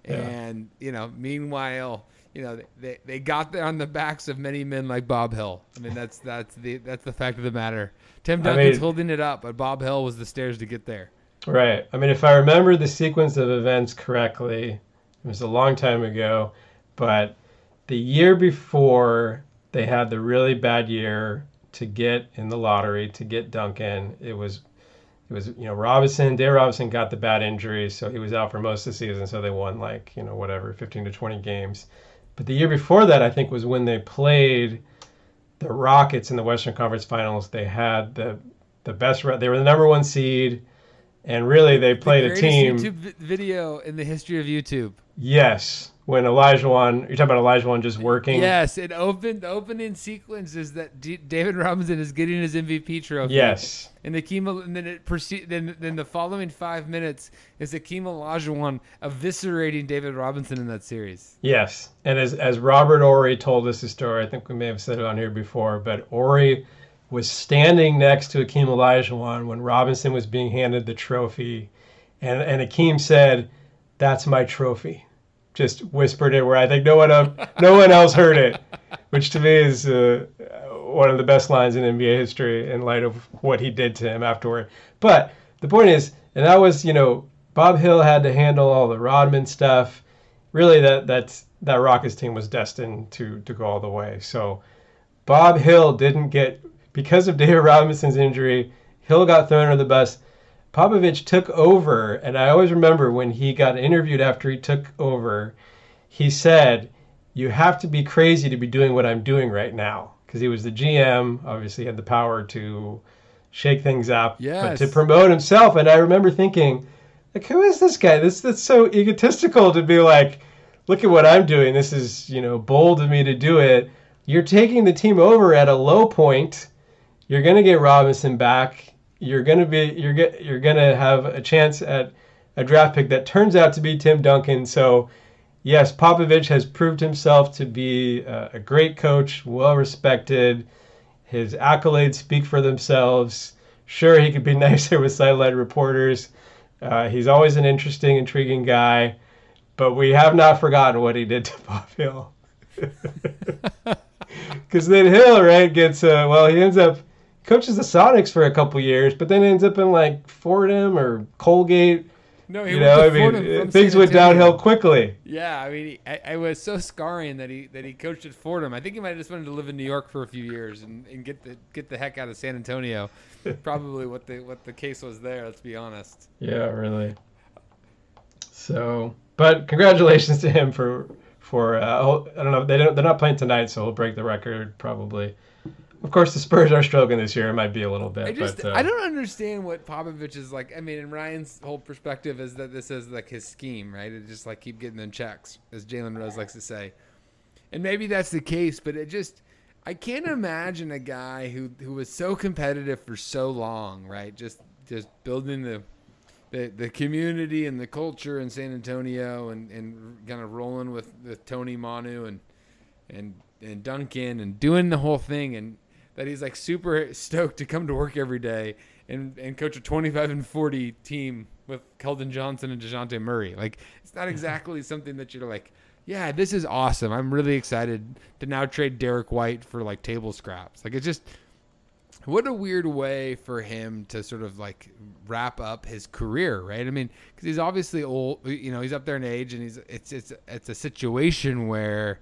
Yeah. and you know, meanwhile, you know, they they got there on the backs of many men like Bob Hill. I mean, that's that's the that's the fact of the matter. Tim I Duncan's mean- holding it up, but Bob Hill was the stairs to get there. Right. I mean, if I remember the sequence of events correctly, it was a long time ago, but the year before they had the really bad year to get in the lottery to get Duncan, it was it was you know Robinson, Dave Robinson got the bad injury, so he was out for most of the season, so they won like, you know, whatever, 15 to 20 games. But the year before that, I think was when they played the Rockets in the Western Conference Finals. They had the the best they were the number 1 seed and really they played the a team YouTube video in the history of YouTube. yes when Olajuwon you're talking about Olajuwon just working Yes, it opened. The opening sequence is that D- David Robinson is getting his MVP trophy. yes And the Akeem, and then it proceed. Then, then the following five minutes is Akeem Olajuwon eviscerating David Robinson in that series. yes and as, as robert Horry told us the story i think we may have said it on here before but Horry was standing next to Akeem Olajuwon when Robinson was being handed the trophy and, and Akeem said that's my trophy just whispered it where I think no one else, no one else heard it, which to me is uh, one of the best lines in NBA history in light of what he did to him afterward. But the point is, and that was you know Bob Hill had to handle all the Rodman stuff. Really, that that's that Rockets team was destined to to go all the way. So Bob Hill didn't get because of David Robinson's injury. Hill got thrown under the bus. Popovich took over, and I always remember when he got interviewed after he took over, he said, "You have to be crazy to be doing what I'm doing right now." Because he was the GM, obviously had the power to shake things up, but to promote himself. And I remember thinking, like, who is this guy? This that's so egotistical to be like, look at what I'm doing. This is you know bold of me to do it. You're taking the team over at a low point. You're gonna get Robinson back. You're gonna be you're get you're gonna have a chance at a draft pick that turns out to be Tim Duncan. So yes, Popovich has proved himself to be a, a great coach, well respected. His accolades speak for themselves. Sure, he could be (laughs) nicer with sideline reporters. Uh, he's always an interesting, intriguing guy, but we have not forgotten what he did to (laughs) Bob Hill. (laughs) Because then Hill, right, gets uh, well, he ends up coaches the Sonics for a couple years, but then ends up in like Fordham or Colgate. No, he you went know, to I mean, Fordham from things went downhill quickly. Yeah, I mean, he, I, I was so scarring that he that he coached at Fordham. I think he might have just wanted to live in New York for a few years and, and get the get the heck out of San Antonio. (laughs) Probably what the what the case was there. Let's be honest. Yeah, really. So, but congratulations to him for for uh, oh, I don't know they don't they're not playing tonight, so he'll break the record probably. Of course, the Spurs are struggling this year. It might be a little bit, I just but uh, I don't understand what Popovich is like. I mean, and Ryan's whole perspective is that this is like his scheme, right? It just like keep getting them checks, as Jalen Rose likes to say. And maybe that's the case, but it just I can't imagine a guy who who was so competitive for so long, right? Just just building the the, the community and the culture in San Antonio and, and kind of rolling with, with Tony Manu and and and Duncan and doing the whole thing and that he's like super stoked to come to work every day and, and coach a 25 and 40 team with Keldon Johnson and Dejounte Murray. Like it's not (laughs) exactly something that you're like, yeah, this is awesome. I'm really excited to now trade Derrick White for like table scraps. Like it's just what a weird way for him to sort of like wrap up his career, right? I mean, because he's obviously old, you know, he's up there in age, and he's it's it's it's a situation where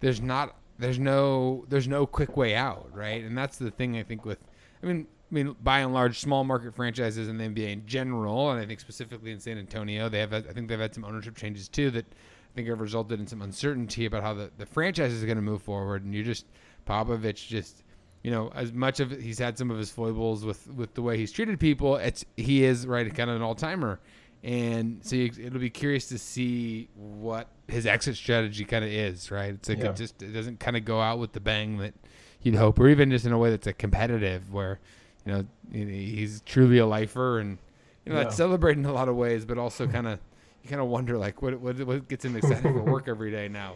there's not there's no there's no quick way out, right? And that's the thing I think with, I mean, I mean, by and large, small market franchises in the NBA in general, and I think specifically in San Antonio, they have I think they've had some ownership changes too that I think have resulted in some uncertainty about how the the franchise is going to move forward, and you just Popovich just you know, as much of he's had some of his foibles with with the way he's treated people, it's he is right kind of an all timer, and so you, it'll be curious to see what his exit strategy kind of is. Right, it's like Yeah. it just it doesn't kind of go out with the bang that you'd hope, or even just in a way that's a competitive where you know he's truly a lifer and you know Yeah. that's celebrated in a lot of ways, but also (laughs) kind of you kind of wonder like what what what gets him excited for work every day now.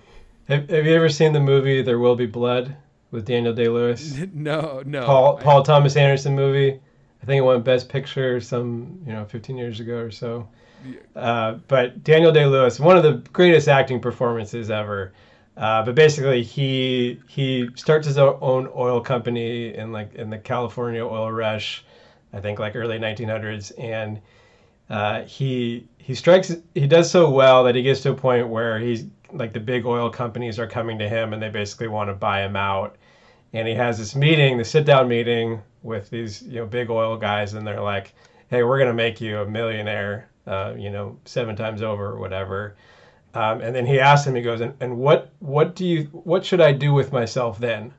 have, have you ever seen the movie There Will Be Blood with Daniel Day Lewis? (laughs) no, no, Paul I- Paul Thomas Anderson movie. I think it won Best Picture some you know 15 years ago or so. Uh, but Daniel Day Lewis, one of the greatest acting performances ever. Uh, but basically, he he starts his own oil company in like in the California oil rush, I think like early 1900s, and uh, he he strikes he does so well that he gets to a point where he's like the big oil companies are coming to him and they basically want to buy him out and he has this meeting, the sit down meeting with these you know big oil guys, and they're like, "Hey, we're gonna make you a millionaire, uh, you know, seven times over or whatever." Um, and then he asks him, he goes, and, "And what what do you what should I do with myself then?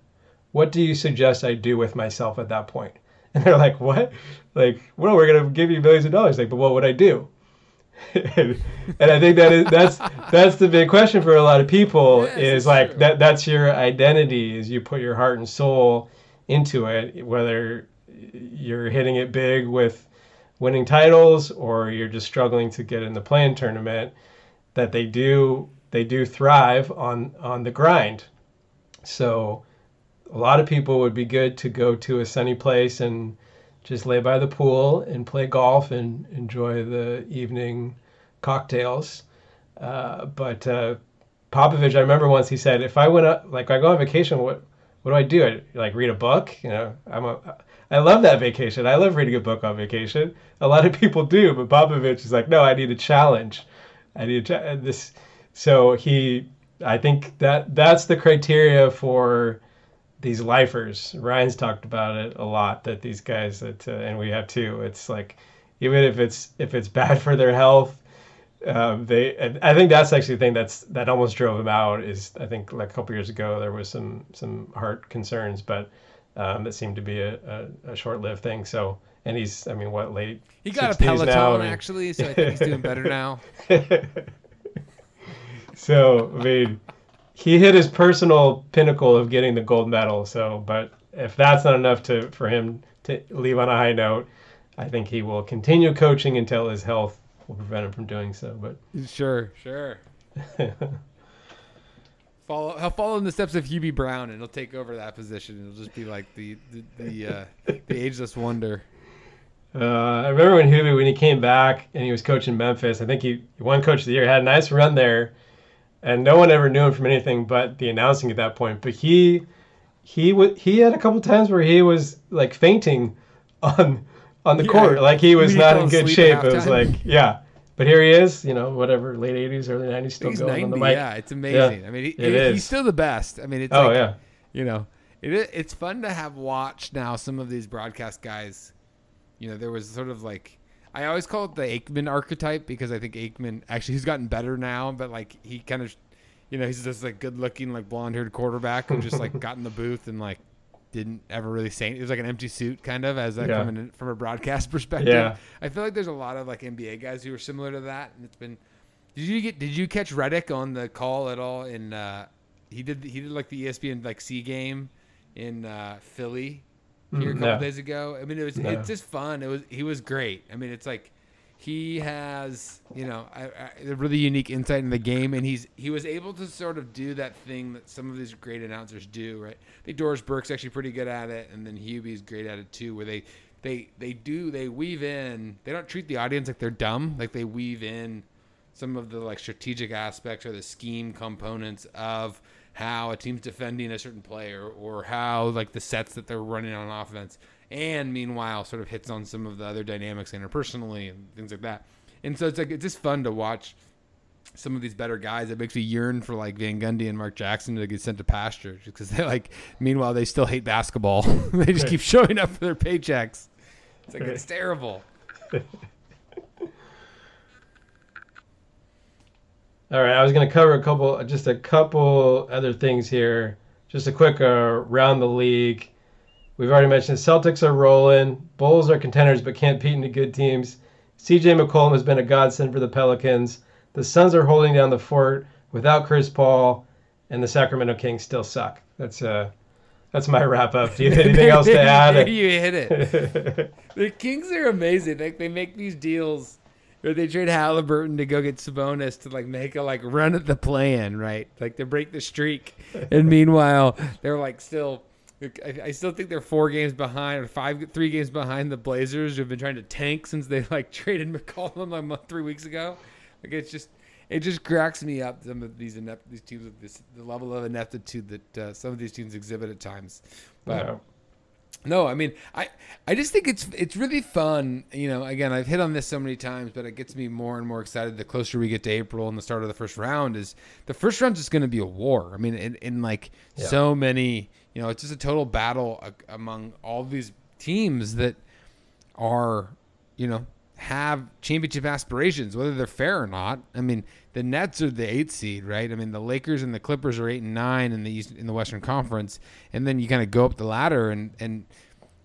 What do you suggest I do with myself at that point?" (laughs) And they're like, "What? Like, well, we're gonna give you millions of dollars. Like, but what would I do?" (laughs) and, and I think that is that's that's the big question for a lot of people Yes, is like true. that that's your identity is you put your heart and soul into it whether you're hitting it big with winning titles or you're just struggling to get in the play-in tournament that they do they do thrive on on the grind so a lot of people would be good to go to a sunny place and just lay by the pool and play golf and enjoy the evening cocktails. Uh, but uh, Popovich, I remember once he said, if I went up, like I go on vacation, what what do I do? I, like read a book? You know, I'm a, I love that vacation. I love reading a book on vacation. A lot of people do, but Popovich is like, no, I need a challenge. I need a this. So he, I think that that's the criteria for these lifers. Ryan's talked about it a lot. That these guys that, uh, and we have too. It's like even if it's if it's bad for their health, um, they. I think that's actually the thing that's that almost drove him out. Is I think like a couple years ago there was some some heart concerns, but um, that seemed to be a, a, a short-lived thing. So and he's I mean what late He got a Peloton now, I mean- actually, so I think he's doing better now. (laughs) so I mean, he hit his personal pinnacle of getting the gold medal. So, but if that's not enough to for him to leave on a high note, I think he will continue coaching until his health will prevent him from doing so. But Sure, sure. (laughs) Follow, he'll follow in the steps of Hubie Brown, and he'll take over that position. It'll just be like the the the, uh, the ageless wonder. uh, I remember when Hubie when he came back and he was coaching Memphis. I think he, he won Coach of the Year. Had a nice run there, and no one ever knew him from anything but the announcing at that point. But he he w- he had a couple times where he was like fainting (laughs) on on the Yeah, court, like he was he not in good shape. It was like yeah, but here he is. You know, whatever, late '80s, early '90s, still He's going 90. on the mic. Yeah, it's amazing. I mean, he, it he's still the best. I mean, it's Oh like, yeah, you know, it, it's fun to have watched now some of these broadcast guys. You know, there was sort of like I always call it the Aikman archetype because I think Aikman actually he's gotten better now, but like he kind of, you know, he's just like good looking like blonde haired quarterback who just like (laughs) got in the booth and like didn't ever really say it was like an empty suit kind of as like Yeah. an, from a broadcast (laughs) perspective. Yeah. I feel like there's a lot of like NBA guys who are similar to that, and it's been. Did you get? Did you catch Redick on the call at all? In uh, he did he did like the ESPN like C game in uh, Philly here a Mm, couple no. days ago. I mean, it was No. it's just fun. It was he was great. I mean, it's like he has you know a really unique insight in the game, and he's he was able to sort of do that thing that some of these great announcers do. Right? I think Doris Burke's actually pretty good at it, and then Hubie's great at it too, where they. They, they do they weave in they don't treat the audience like they're dumb like they weave in some of the like strategic aspects or the scheme components of how a team's defending a certain player or how like the sets that they're running on offense and meanwhile sort of hits on some of the other dynamics interpersonally and things like that and so it's like it's just fun to watch some of these better guys it makes me yearn for like van gundy and mark jackson to get sent to pasture because they like meanwhile they still hate basketball (laughs) they just keep showing up for their paychecks it's like it's terrible (laughs) All right, I was going to cover a couple, just a couple other things here. Just a quick uh, round the league. We've already mentioned Celtics are rolling. Bulls are contenders but can't beat any good teams. CJ McCollum has been a godsend for the Pelicans. The Suns are holding down the fort without Chris Paul, and the Sacramento Kings still suck. That's uh, that's my wrap up. Do you have anything else to (laughs) add? you hit it. (laughs) The Kings are amazing. Like they make these deals where they trade Halliburton to go get Sabonis to like make a like run at the play-in, right? Like to break the streak. And meanwhile, they're like still. I, I still think they're four games behind or five, three games behind the Blazers, who've been trying to tank since they like (laughs) traded McCollum like month, three weeks ago. Like it's just, it just cracks me up. Some of these inept, these teams with this the level of ineptitude that uh, some of these teams exhibit at times. But Yeah. no, I mean, I I just think it's it's really fun. You know, again, I've hit on this so many times, but it gets me more and more excited the closer we get to April and the start of the first round. Is the first round just going to be a war? I mean, in, in like Yeah. so many, you know, it's just a total battle among all these teams that are, you know, have championship aspirations, whether they're fair or not. I mean, the Nets are the eighth seed, right? I mean, the Lakers and the Clippers are eight and nine in the East, in the Western Conference, and then you kind of go up the ladder, and and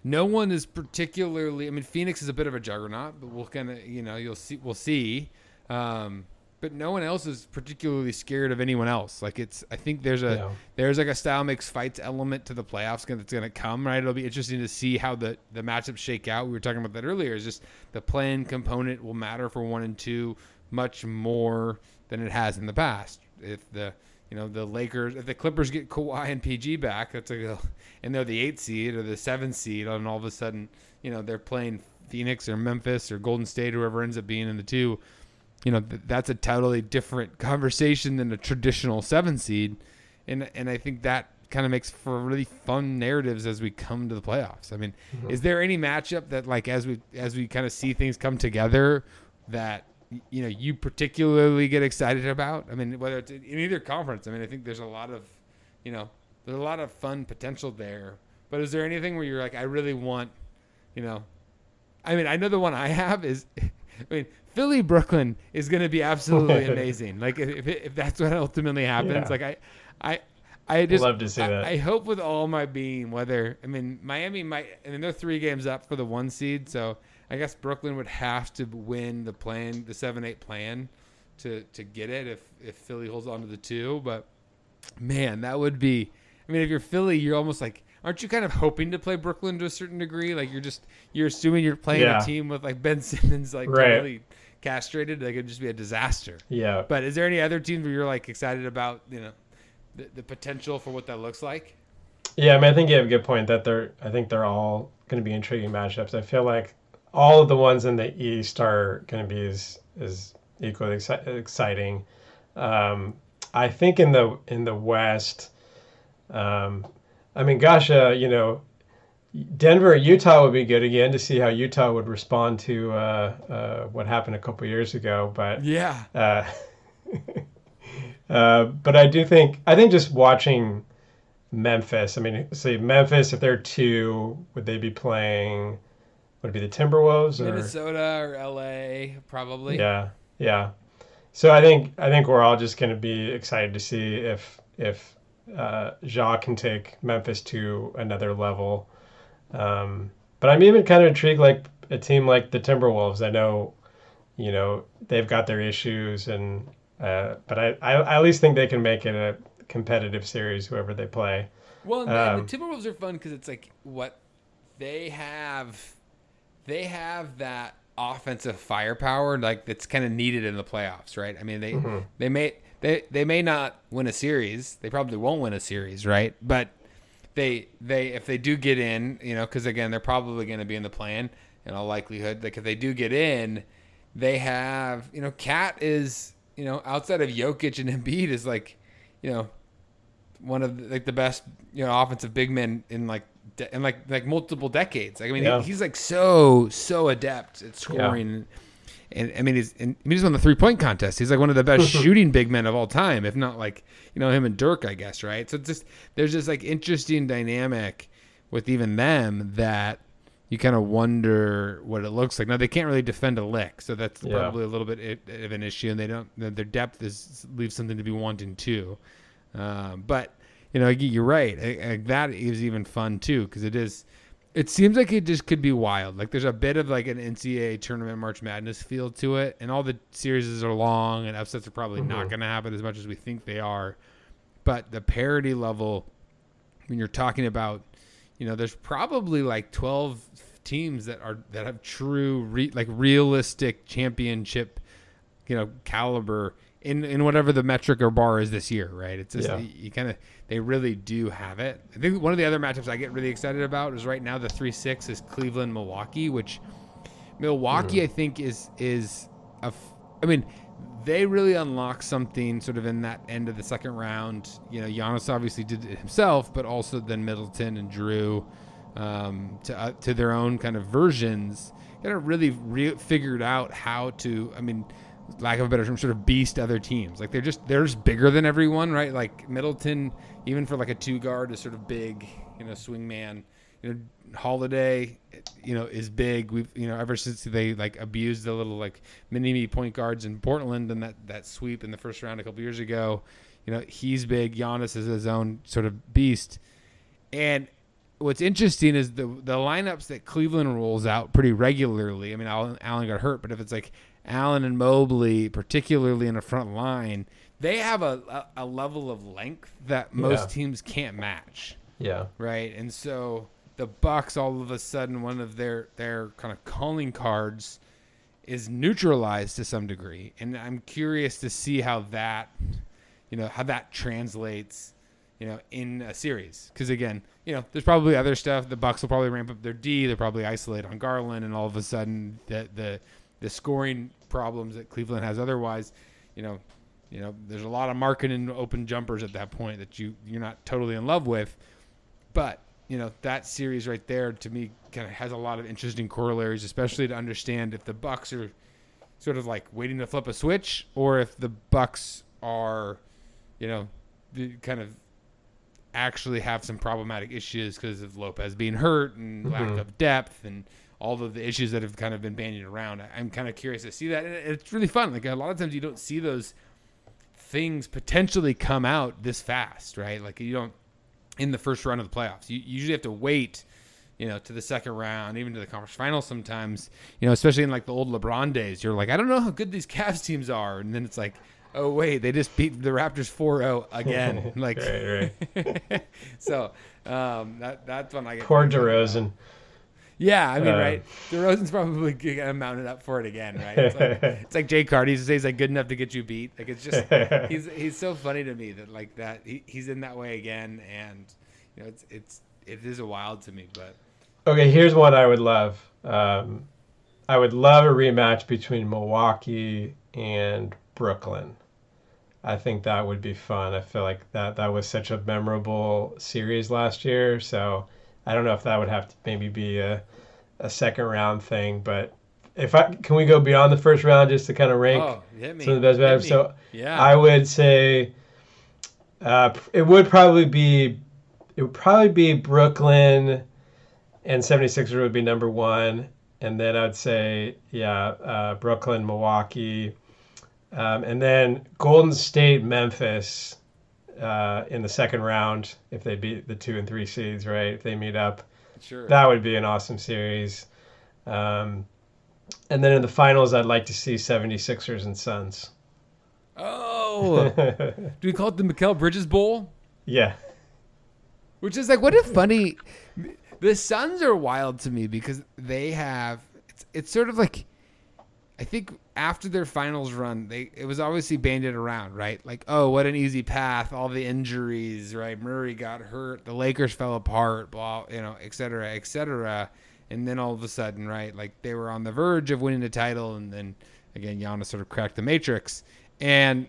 no one is particularly. I mean, Phoenix is a bit of a juggernaut, but we'll kind of, you know, you'll see, we'll see. Um, but no one else is particularly scared of anyone else. Like it's, I think there's a Yeah. there's like a style makes fights element to the playoffs that's going to come, right? It'll be interesting to see how the the matchups shake out. We were talking about that earlier. Is just the play-in component will matter for one and two much more than it has in the past. If the you know the Lakers, if the Clippers get Kawhi and PG back, that's a and they're the eighth seed or the seventh seed, and all of a sudden you know they're playing Phoenix or Memphis or Golden State, whoever ends up being in the two you know th- that's a totally different conversation than a traditional seven seed. And and i think that kind of makes for really fun narratives as we come to the playoffs. I mean mm-hmm. is there any matchup that like as we as we kind of see things come together that you know you particularly get excited about? I mean whether it's in either conference i mean i think there's a lot of you know there's a lot of fun potential there. But is there anything where you're like i really want you know? I mean, I know the one I have is, I mean, Philly Brooklyn is going to be absolutely (laughs) amazing. Like if, if, that's what ultimately happens, Yeah. like I, I, I just Love to see I, that. I hope with all my being, whether I mean Miami might, I mean they're three games up for the one seed, so I guess Brooklyn would have to win the play-in, the seven eight play-in, to to get it if if Philly holds on to the two. But man, that would be. I mean, if you're Philly, you're almost like, aren't you kind of hoping to play Brooklyn to a certain degree? Like you're just you're assuming you're playing Yeah. a team with like Ben (laughs) Simmons like Right. totally castrated. Like it'd just be a disaster. Yeah. But is there any other teams where you're like excited about you know the, the potential for what that looks like? Yeah, I mean, I think you have a good point that they're. I think they're all going to be intriguing matchups. I feel like all of the ones in the East are going to be as as equally exci- exciting. Um, I think in the in the West, um, I mean, gosh, uh, you know, Denver, Utah would be good again to see how Utah would respond to uh, uh, what happened a couple years ago. But yeah, uh, (laughs) uh, but I do think I think just watching Memphis. I mean, see Memphis if they're two, would they be playing? Would it be the Timberwolves or Minnesota or LA? Probably. Yeah, yeah. So I think I think we're all just going to be excited to see if if uh, Ja can take Memphis to another level. Um, but I'm even kind of intrigued, like a team like the Timberwolves. I know, you know, they've got their issues, and uh, but I, I, I, at least think they can make it a competitive series, whoever they play. Well, um, the Timberwolves are fun because it's like what they have. They have that offensive firepower, like that's kind of needed in the playoffs, right? I mean, they mm-hmm. they may they they may not win a series. They probably won't win a series, right? But they they if they do get in, you know, because again they're probably going to be in the play-in in all likelihood. Like if they do get in, they have you know KAT is you know outside of Jokic and Embiid is like you know one of the, like the best you know offensive big men in like de- in like like multiple decades. Like, I mean yeah. he, he's like so so adept at scoring. Yeah and I mean he's and, I mean, he's won the three point contest. He's like one of the best (laughs) shooting big men of all time, if not like you know him and Dirk, I guess, right? So just there's this like interesting dynamic with even them that you kind of wonder what it looks like. Now they can't really defend a lick, so that's yeah. probably a little bit of an issue, and they don't their depth is leaves something to be wanting too. Um, but you know you're right, that is even fun too because it is it seems like it just could be wild. Like there's a bit of like an NCAA tournament March Madness feel to it, and all the series are long, and upsets are probably mm-hmm. not going to happen as much as we think they are. But the parity level, when you're talking about, you know, there's probably like 12 teams that are that have true, re, like realistic championship, you know, caliber in in whatever the metric or bar is this year, right? It's just yeah. you, you kind of they really do have it. I think one of the other matchups I get really excited about is right now the three six is Cleveland Milwaukee, which Milwaukee mm-hmm. I think is is a. I mean, they really unlock something sort of in that end of the second round. You know, Giannis obviously did it himself, but also then Middleton and Jrue um, to uh, to their own kind of versions. Kind of really re- figured out how to. I mean lack of a better term, sort of beast other teams. Like they're just they're just bigger than everyone, right? Like Middleton, even for like a two guard, is sort of big, you know, swing man. You know, Holiday, you know, is big. We've you know ever since they like abused the little like mini me point guards in Portland and that that sweep in the first round a couple years ago. You know, he's big. Giannis is his own sort of beast. And what's interesting is the the lineups that Cleveland rolls out pretty regularly. I mean, Allen, Allen got hurt, but if it's like Allen and Mobley, particularly in the front line, they have a, a, a level of length that most yeah. teams can't match. Yeah. Right. And so the Bucks all of a sudden one of their their kind of calling cards is neutralized to some degree. And I'm curious to see how that you know, how that translates, you know, in a series. Because again, you know, there's probably other stuff. The Bucks will probably ramp up their D. They'll probably isolate on Garland, and all of a sudden, the the the scoring problems that Cleveland has otherwise, you know, you know, there's a lot of marketing open jumpers at that point that you you're not totally in love with, but you know that series right there to me kind of has a lot of interesting corollaries, especially to understand if the Bucks are sort of like waiting to flip a switch or if the Bucks are, you know, kind of actually have some problematic issues because of Lopez being hurt and mm-hmm. lack of depth and all of the issues that have kind of been bandied around. I'm kind of curious to see that. And it's really fun. Like a lot of times you don't see those things potentially come out this fast, right? Like you don't in the first round of the playoffs. You, usually have to wait, you know, to the second round, even to the conference finals sometimes, you know, especially in like the old LeBron days. You're like, I don't know how good these Cavs teams are. And then it's like, oh, wait, they just beat the Raptors 4 0 again. (laughs) like, right, right. (laughs) so um, that, that's when I get. Poor DeRozan. Yeah, I mean, uh, right. DeRozan's probably gonna mount it up for it again, right? It's like, (laughs) it's like Jay Cardi used to say he's like good enough to get you beat. Like it's just he's he's so funny to me that like that he, he's in that way again, and you know it's it's it is a wild to me. But okay, here's one I would love. Um, I would love a rematch between Milwaukee and Brooklyn. I think that would be fun. I feel like that that was such a memorable series last year, so I don't know if that would have to maybe be a, a second round thing, but if I can we go beyond the first round just to kind of rank Oh, some of the best me. So yeah. I would say uh, it would probably be it would probably be Brooklyn and 76ers would be number one. And then I'd say, yeah, uh, Brooklyn, Milwaukee. Um, and then Golden State, Memphis uh, in the second round if they beat the two and three seeds, right? If they meet up. sure. That would be an awesome series. Um, and then in the finals, I'd like to see 76ers and Suns. oh, (laughs) do we call it the Mikal Bridges Bowl? yeah. Which is like, what a funny. The Suns are wild to me because they have. It's, it's sort of like. I think after their finals run, they it was obviously banded around, right? Like, oh, what an easy path, all the injuries, right? Murray got hurt, the Lakers fell apart, blah, you know, et cetera, et cetera. And then all of a sudden, right, like they were on the verge of winning the title, and then again, Giannis sort of cracked the matrix. And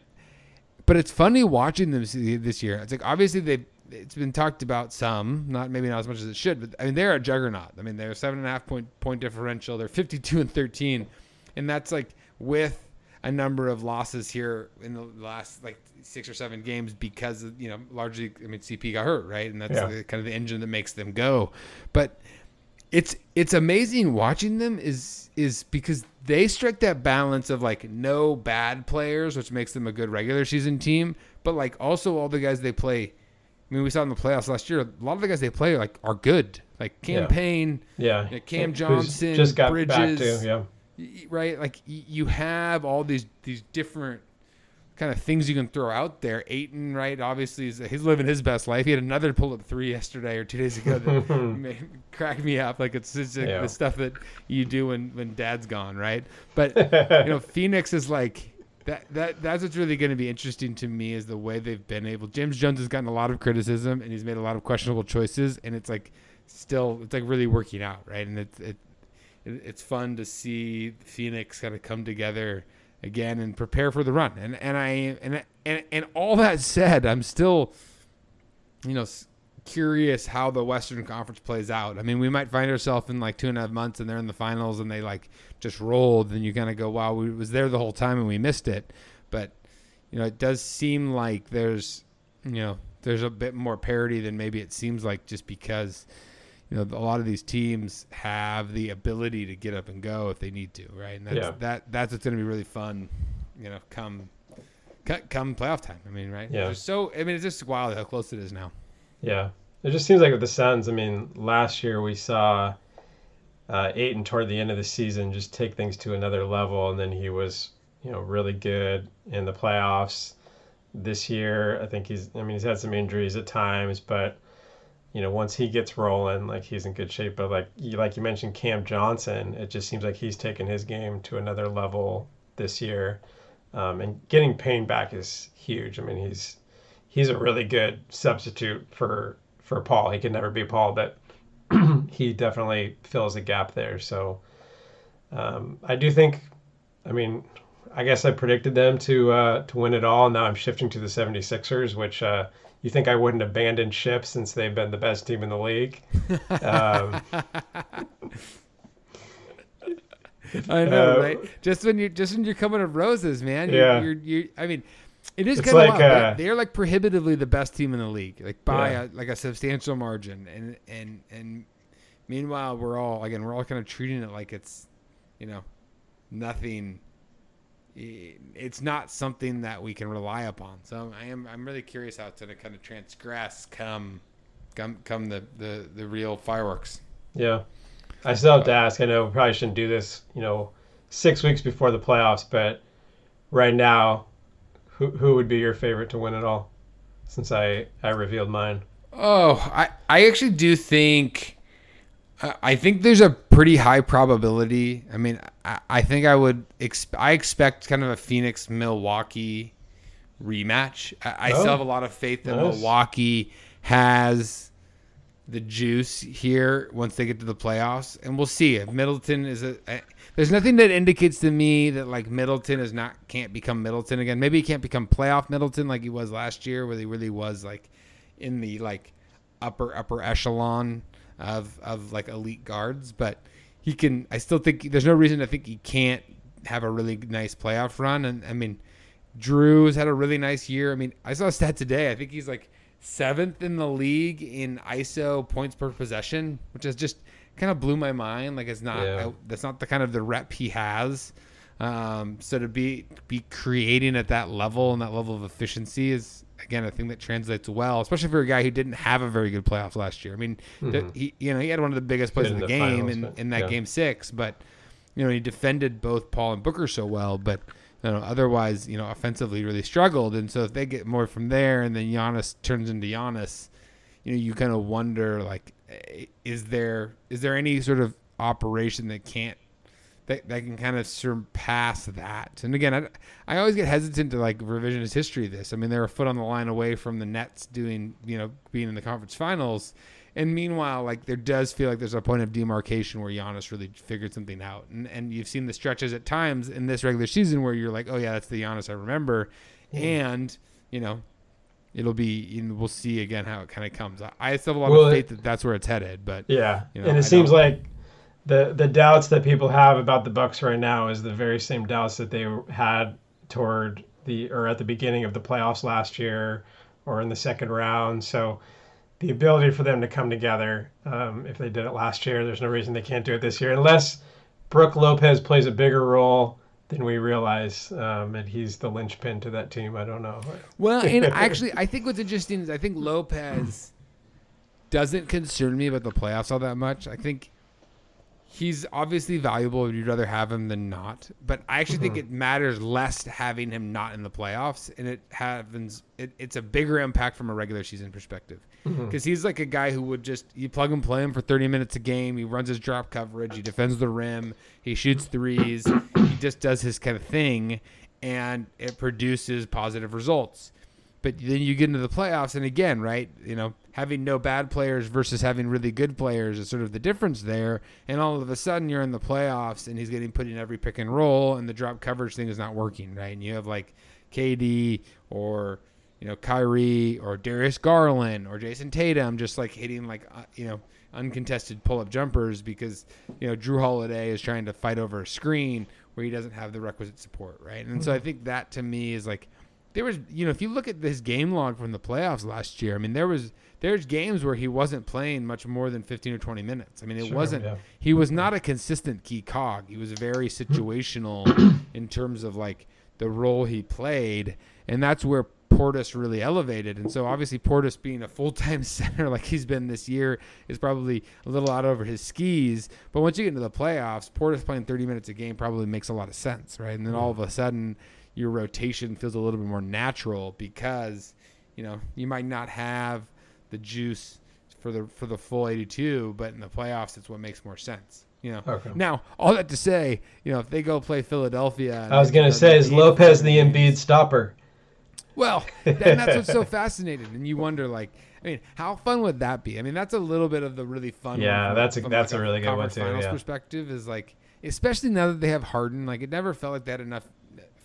but it's funny watching them this year. It's like obviously they it's been talked about some, not maybe not as much as it should, but I mean they're a juggernaut. I mean they're seven and a half point point differential. They're fifty two and thirteen, and that's like with a number of losses here in the last like six or seven games because of, you know largely I mean CP got hurt right, and that's Yeah. the, kind of the engine that makes them go. But it's it's amazing watching them is is because they strike that balance of like no bad players, which makes them a good regular season team, but like also all the guys they play. I mean, we saw in the playoffs last year. A lot of the guys they play like are good, like Cam Payne, Yeah. Yeah, Cam Who's Johnson, just got back Bridges. to, yeah. Right? Like you have all these these different kind of things you can throw out there. Ayton, right? Obviously, is he's living his best life. He had another pull up three yesterday or two days ago that (laughs) made, cracked me up. Like it's just like Yeah. the stuff that you do when when Dad's gone, right? But (laughs) you know, Phoenix is like. That, that that's what's really going to be interesting to me is the way they've been able. James Jones has gotten a lot of criticism and he's made a lot of questionable choices, and it's like still it's like really working out, right? And it's it, it, it's fun to see Phoenix kind of come together again and prepare for the run. And and I and and and all that said, I'm still, you know, curious how the Western Conference plays out. I mean, we might find ourselves in like two and a half months and they're in the finals and they like just rolled, and you kind of go, wow, we was there the whole time and we missed it. But you know, it does seem like there's, you know, there's a bit more parity than maybe it seems like just because you know a lot of these teams have the ability to get up and go if they need to right and that's Yeah. that that's what's going to be really fun you know come come playoff time i mean right Yeah. So i mean it's just wild how close it is now Yeah. It just seems like with the Suns, I mean, last year we saw uh, Ayton toward the end of the season just take things to another level, and then he was, you know, really good in the playoffs. This year, I think he's, I mean, he's had some injuries at times, but, you know, once he gets rolling, like he's in good shape. But like you, like you mentioned, Cam Johnson, it just seems like he's taken his game to another level this year. Um, and getting Payne back is huge. I mean, he's he's a really good substitute for for Paul. He could never be Paul, but (clears throat) he definitely fills a gap there. So um, I do think, I mean, I guess I predicted them to uh, to win it all. Now I'm shifting to the 76ers, which uh, you think I wouldn't abandon ship since they've been the best team in the league. Um, (laughs) i know Uh, right just when you're just when you're coming to roses man you're, Yeah. you're, you i mean it is kind of like, wild. uh, they're, they're like prohibitively the best team in the league like by Yeah. a, like a substantial margin and and and meanwhile we're all again we're all kind of treating it like it's you know nothing Eh, it's not something that we can rely upon. So I am I'm really curious how it's going to kind of transgress come come come the the the real fireworks. Yeah. I still have to uh, ask. I know we probably shouldn't do this, you know, six weeks before the playoffs, but right now, who who would be your favorite to win it all? Since I I revealed mine. Oh, I I actually do think I- think there's a pretty high probability. I mean, I, I think I would ex- I expect kind of a Phoenix Milwaukee rematch. I, I Oh, still have a lot of faith that nice. Milwaukee has the juice here once they get to the playoffs, and we'll see if Middleton is a. I- There's nothing that indicates to me that like Middleton is not can't become Middleton again. Maybe he can't become playoff Middleton like he was last year, where he really was like in the like upper upper echelon of of like elite guards, but he can. I still think there's no reason to think he can't have a really nice playoff run. And I mean, has had a really nice year. I mean, I saw a stat today. I think he's like seventh in the league in ISO points per possession, which is just kind of blew my mind. Like it's not Yeah. that's not the kind of the rep he has. Um, so to be be creating at that level and that level of efficiency is again a thing that translates well, especially for a guy who didn't have a very good playoff last year. I mean, the, he you know he had one of the biggest plays in the, the game finals, in, but- in that yeah. game six, but you know he defended both Paul and Booker so well, but you know otherwise you know offensively really struggled. And so if they get more from there, and then Giannis turns into Giannis, you know you kind of wonder like eh, is there is there any sort of operation that can't that, that can kind of surpass that. And again, I, I always get hesitant to like revisionist history of this. I mean, they're a foot on the line away from the Nets doing, you know, being in the conference finals. And meanwhile, like there does feel like there's a point of demarcation where Giannis really figured something out. And and you've seen the stretches at times in this regular season where you're like, oh yeah, that's the Giannis I remember. And you know, it'll be. We'll see again how it kind of comes. I, I still have a lot Well, of it- faith that that's where it's headed. But Yeah, You know, and I it seems like the the doubts that people have about the Bucks right now is the very same doubts that they had toward the or at the beginning of the playoffs last year or in the second round. So the ability for them to come together, um, if they did it last year, there's no reason they can't do it this year, unless Brook Lopez plays a bigger role than we realize, um, and he's the linchpin to that team. I don't know. Well, and (laughs) actually, I think what's interesting is I think Lopez doesn't concern me about the playoffs all that much. I think he's obviously valuable. You'd rather have him than not. But I actually think mm-hmm. it matters less having him not in the playoffs, and it happens. It, it's a bigger impact from a regular season perspective mm-hmm. because he's like a guy who would just you plug and play him for 30 minutes a game. He runs his drop coverage. He defends the rim. He shoots threes. He just does his kind of thing, and it produces positive results. But then you get into the playoffs, and again, right? You know, having no bad players versus having really good players is sort of the difference there. And all of a sudden, you're in the playoffs, and he's getting put in every pick and roll, and the drop coverage thing is not working, right? And you have like KD or you know Kyrie or Darius Garland or Jayson Tatum just like hitting like uh, you know uncontested pull up jumpers because you know Jrue Holiday is trying to fight over a screen where he doesn't have the requisite support, right? And so I think that to me is like there was you know if you look at his game log from the playoffs last year, I mean there was there's games where he wasn't playing much more than 15 or 20 minutes. I mean it Sure, wasn't yeah. he was not a consistent key cog. He was very (clears throat) situational in terms of like the role he played, and that's where Portis really elevated. And so obviously Portis being a full time (laughs) center like he's been this year is probably a little out over his skis. But once you get into the playoffs, Portis playing 30 minutes a game probably makes a lot of sense, right? And then all of a sudden your rotation feels a little bit more natural because you know you might not have the juice for the for the full 82, but in the playoffs it's what makes more sense. You know. Okay. Now, all that to say, you know, if they go play Philadelphia, I was gonna say, is Lopez the Embiid stopper? Well, then that's what's so (laughs) fascinating, and you wonder, like, I mean, how fun would that be? I mean, that's a little bit of the really fun. Yeah, one that's a- from, that's like, a really good one, too, Finals yeah. perspective is like, especially now that they have Harden. Like, it never felt like they had enough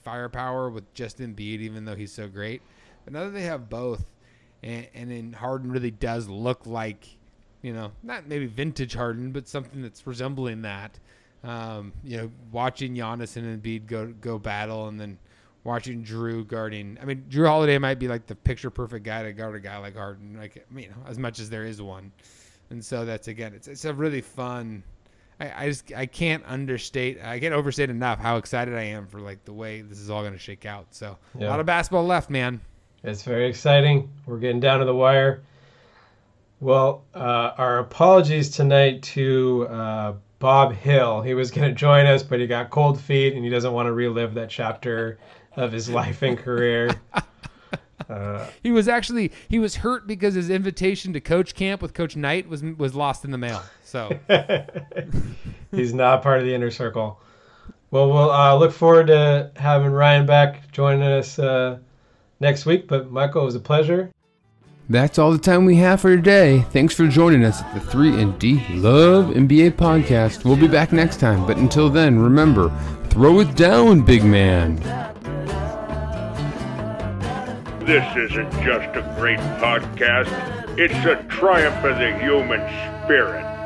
firepower with just Embiid, even though he's so great. But now that they have both, and, and then Harden really does look like, you know, not maybe vintage Harden, but something that's resembling that. Um, you know, watching Giannis and Embiid go go battle, and then watching Jrue guarding. I mean, Jrue Holiday might be like the picture perfect guy to guard a guy like Harden, like you know, as much as there is one. And so that's again, it's it's a really fun. I, I just I can't understate, I can't overstate enough how excited I am for like the way this is all going to shake out. So a lot of basketball left, man. It's very exciting. We're getting down to the wire. Well, uh, our apologies tonight to uh, Bob Hill. He was going to join us, but he got cold feet and he doesn't want to relive that chapter of his life and career. Uh, (laughs) He was actually he was hurt because his invitation to coach camp with Coach Knight was was lost in the mail. So (laughs) he's not part of the inner circle. Well, we'll uh, look forward to having Ryan back joining us uh, next week. But Michael, it was a pleasure. That's all the time we have for today. Thanks for joining us at the 3 and D Love NBA podcast. We'll be back next time, but until then, remember, throw it down, big man. This isn't just a great podcast, It's a triumph of the human spirit.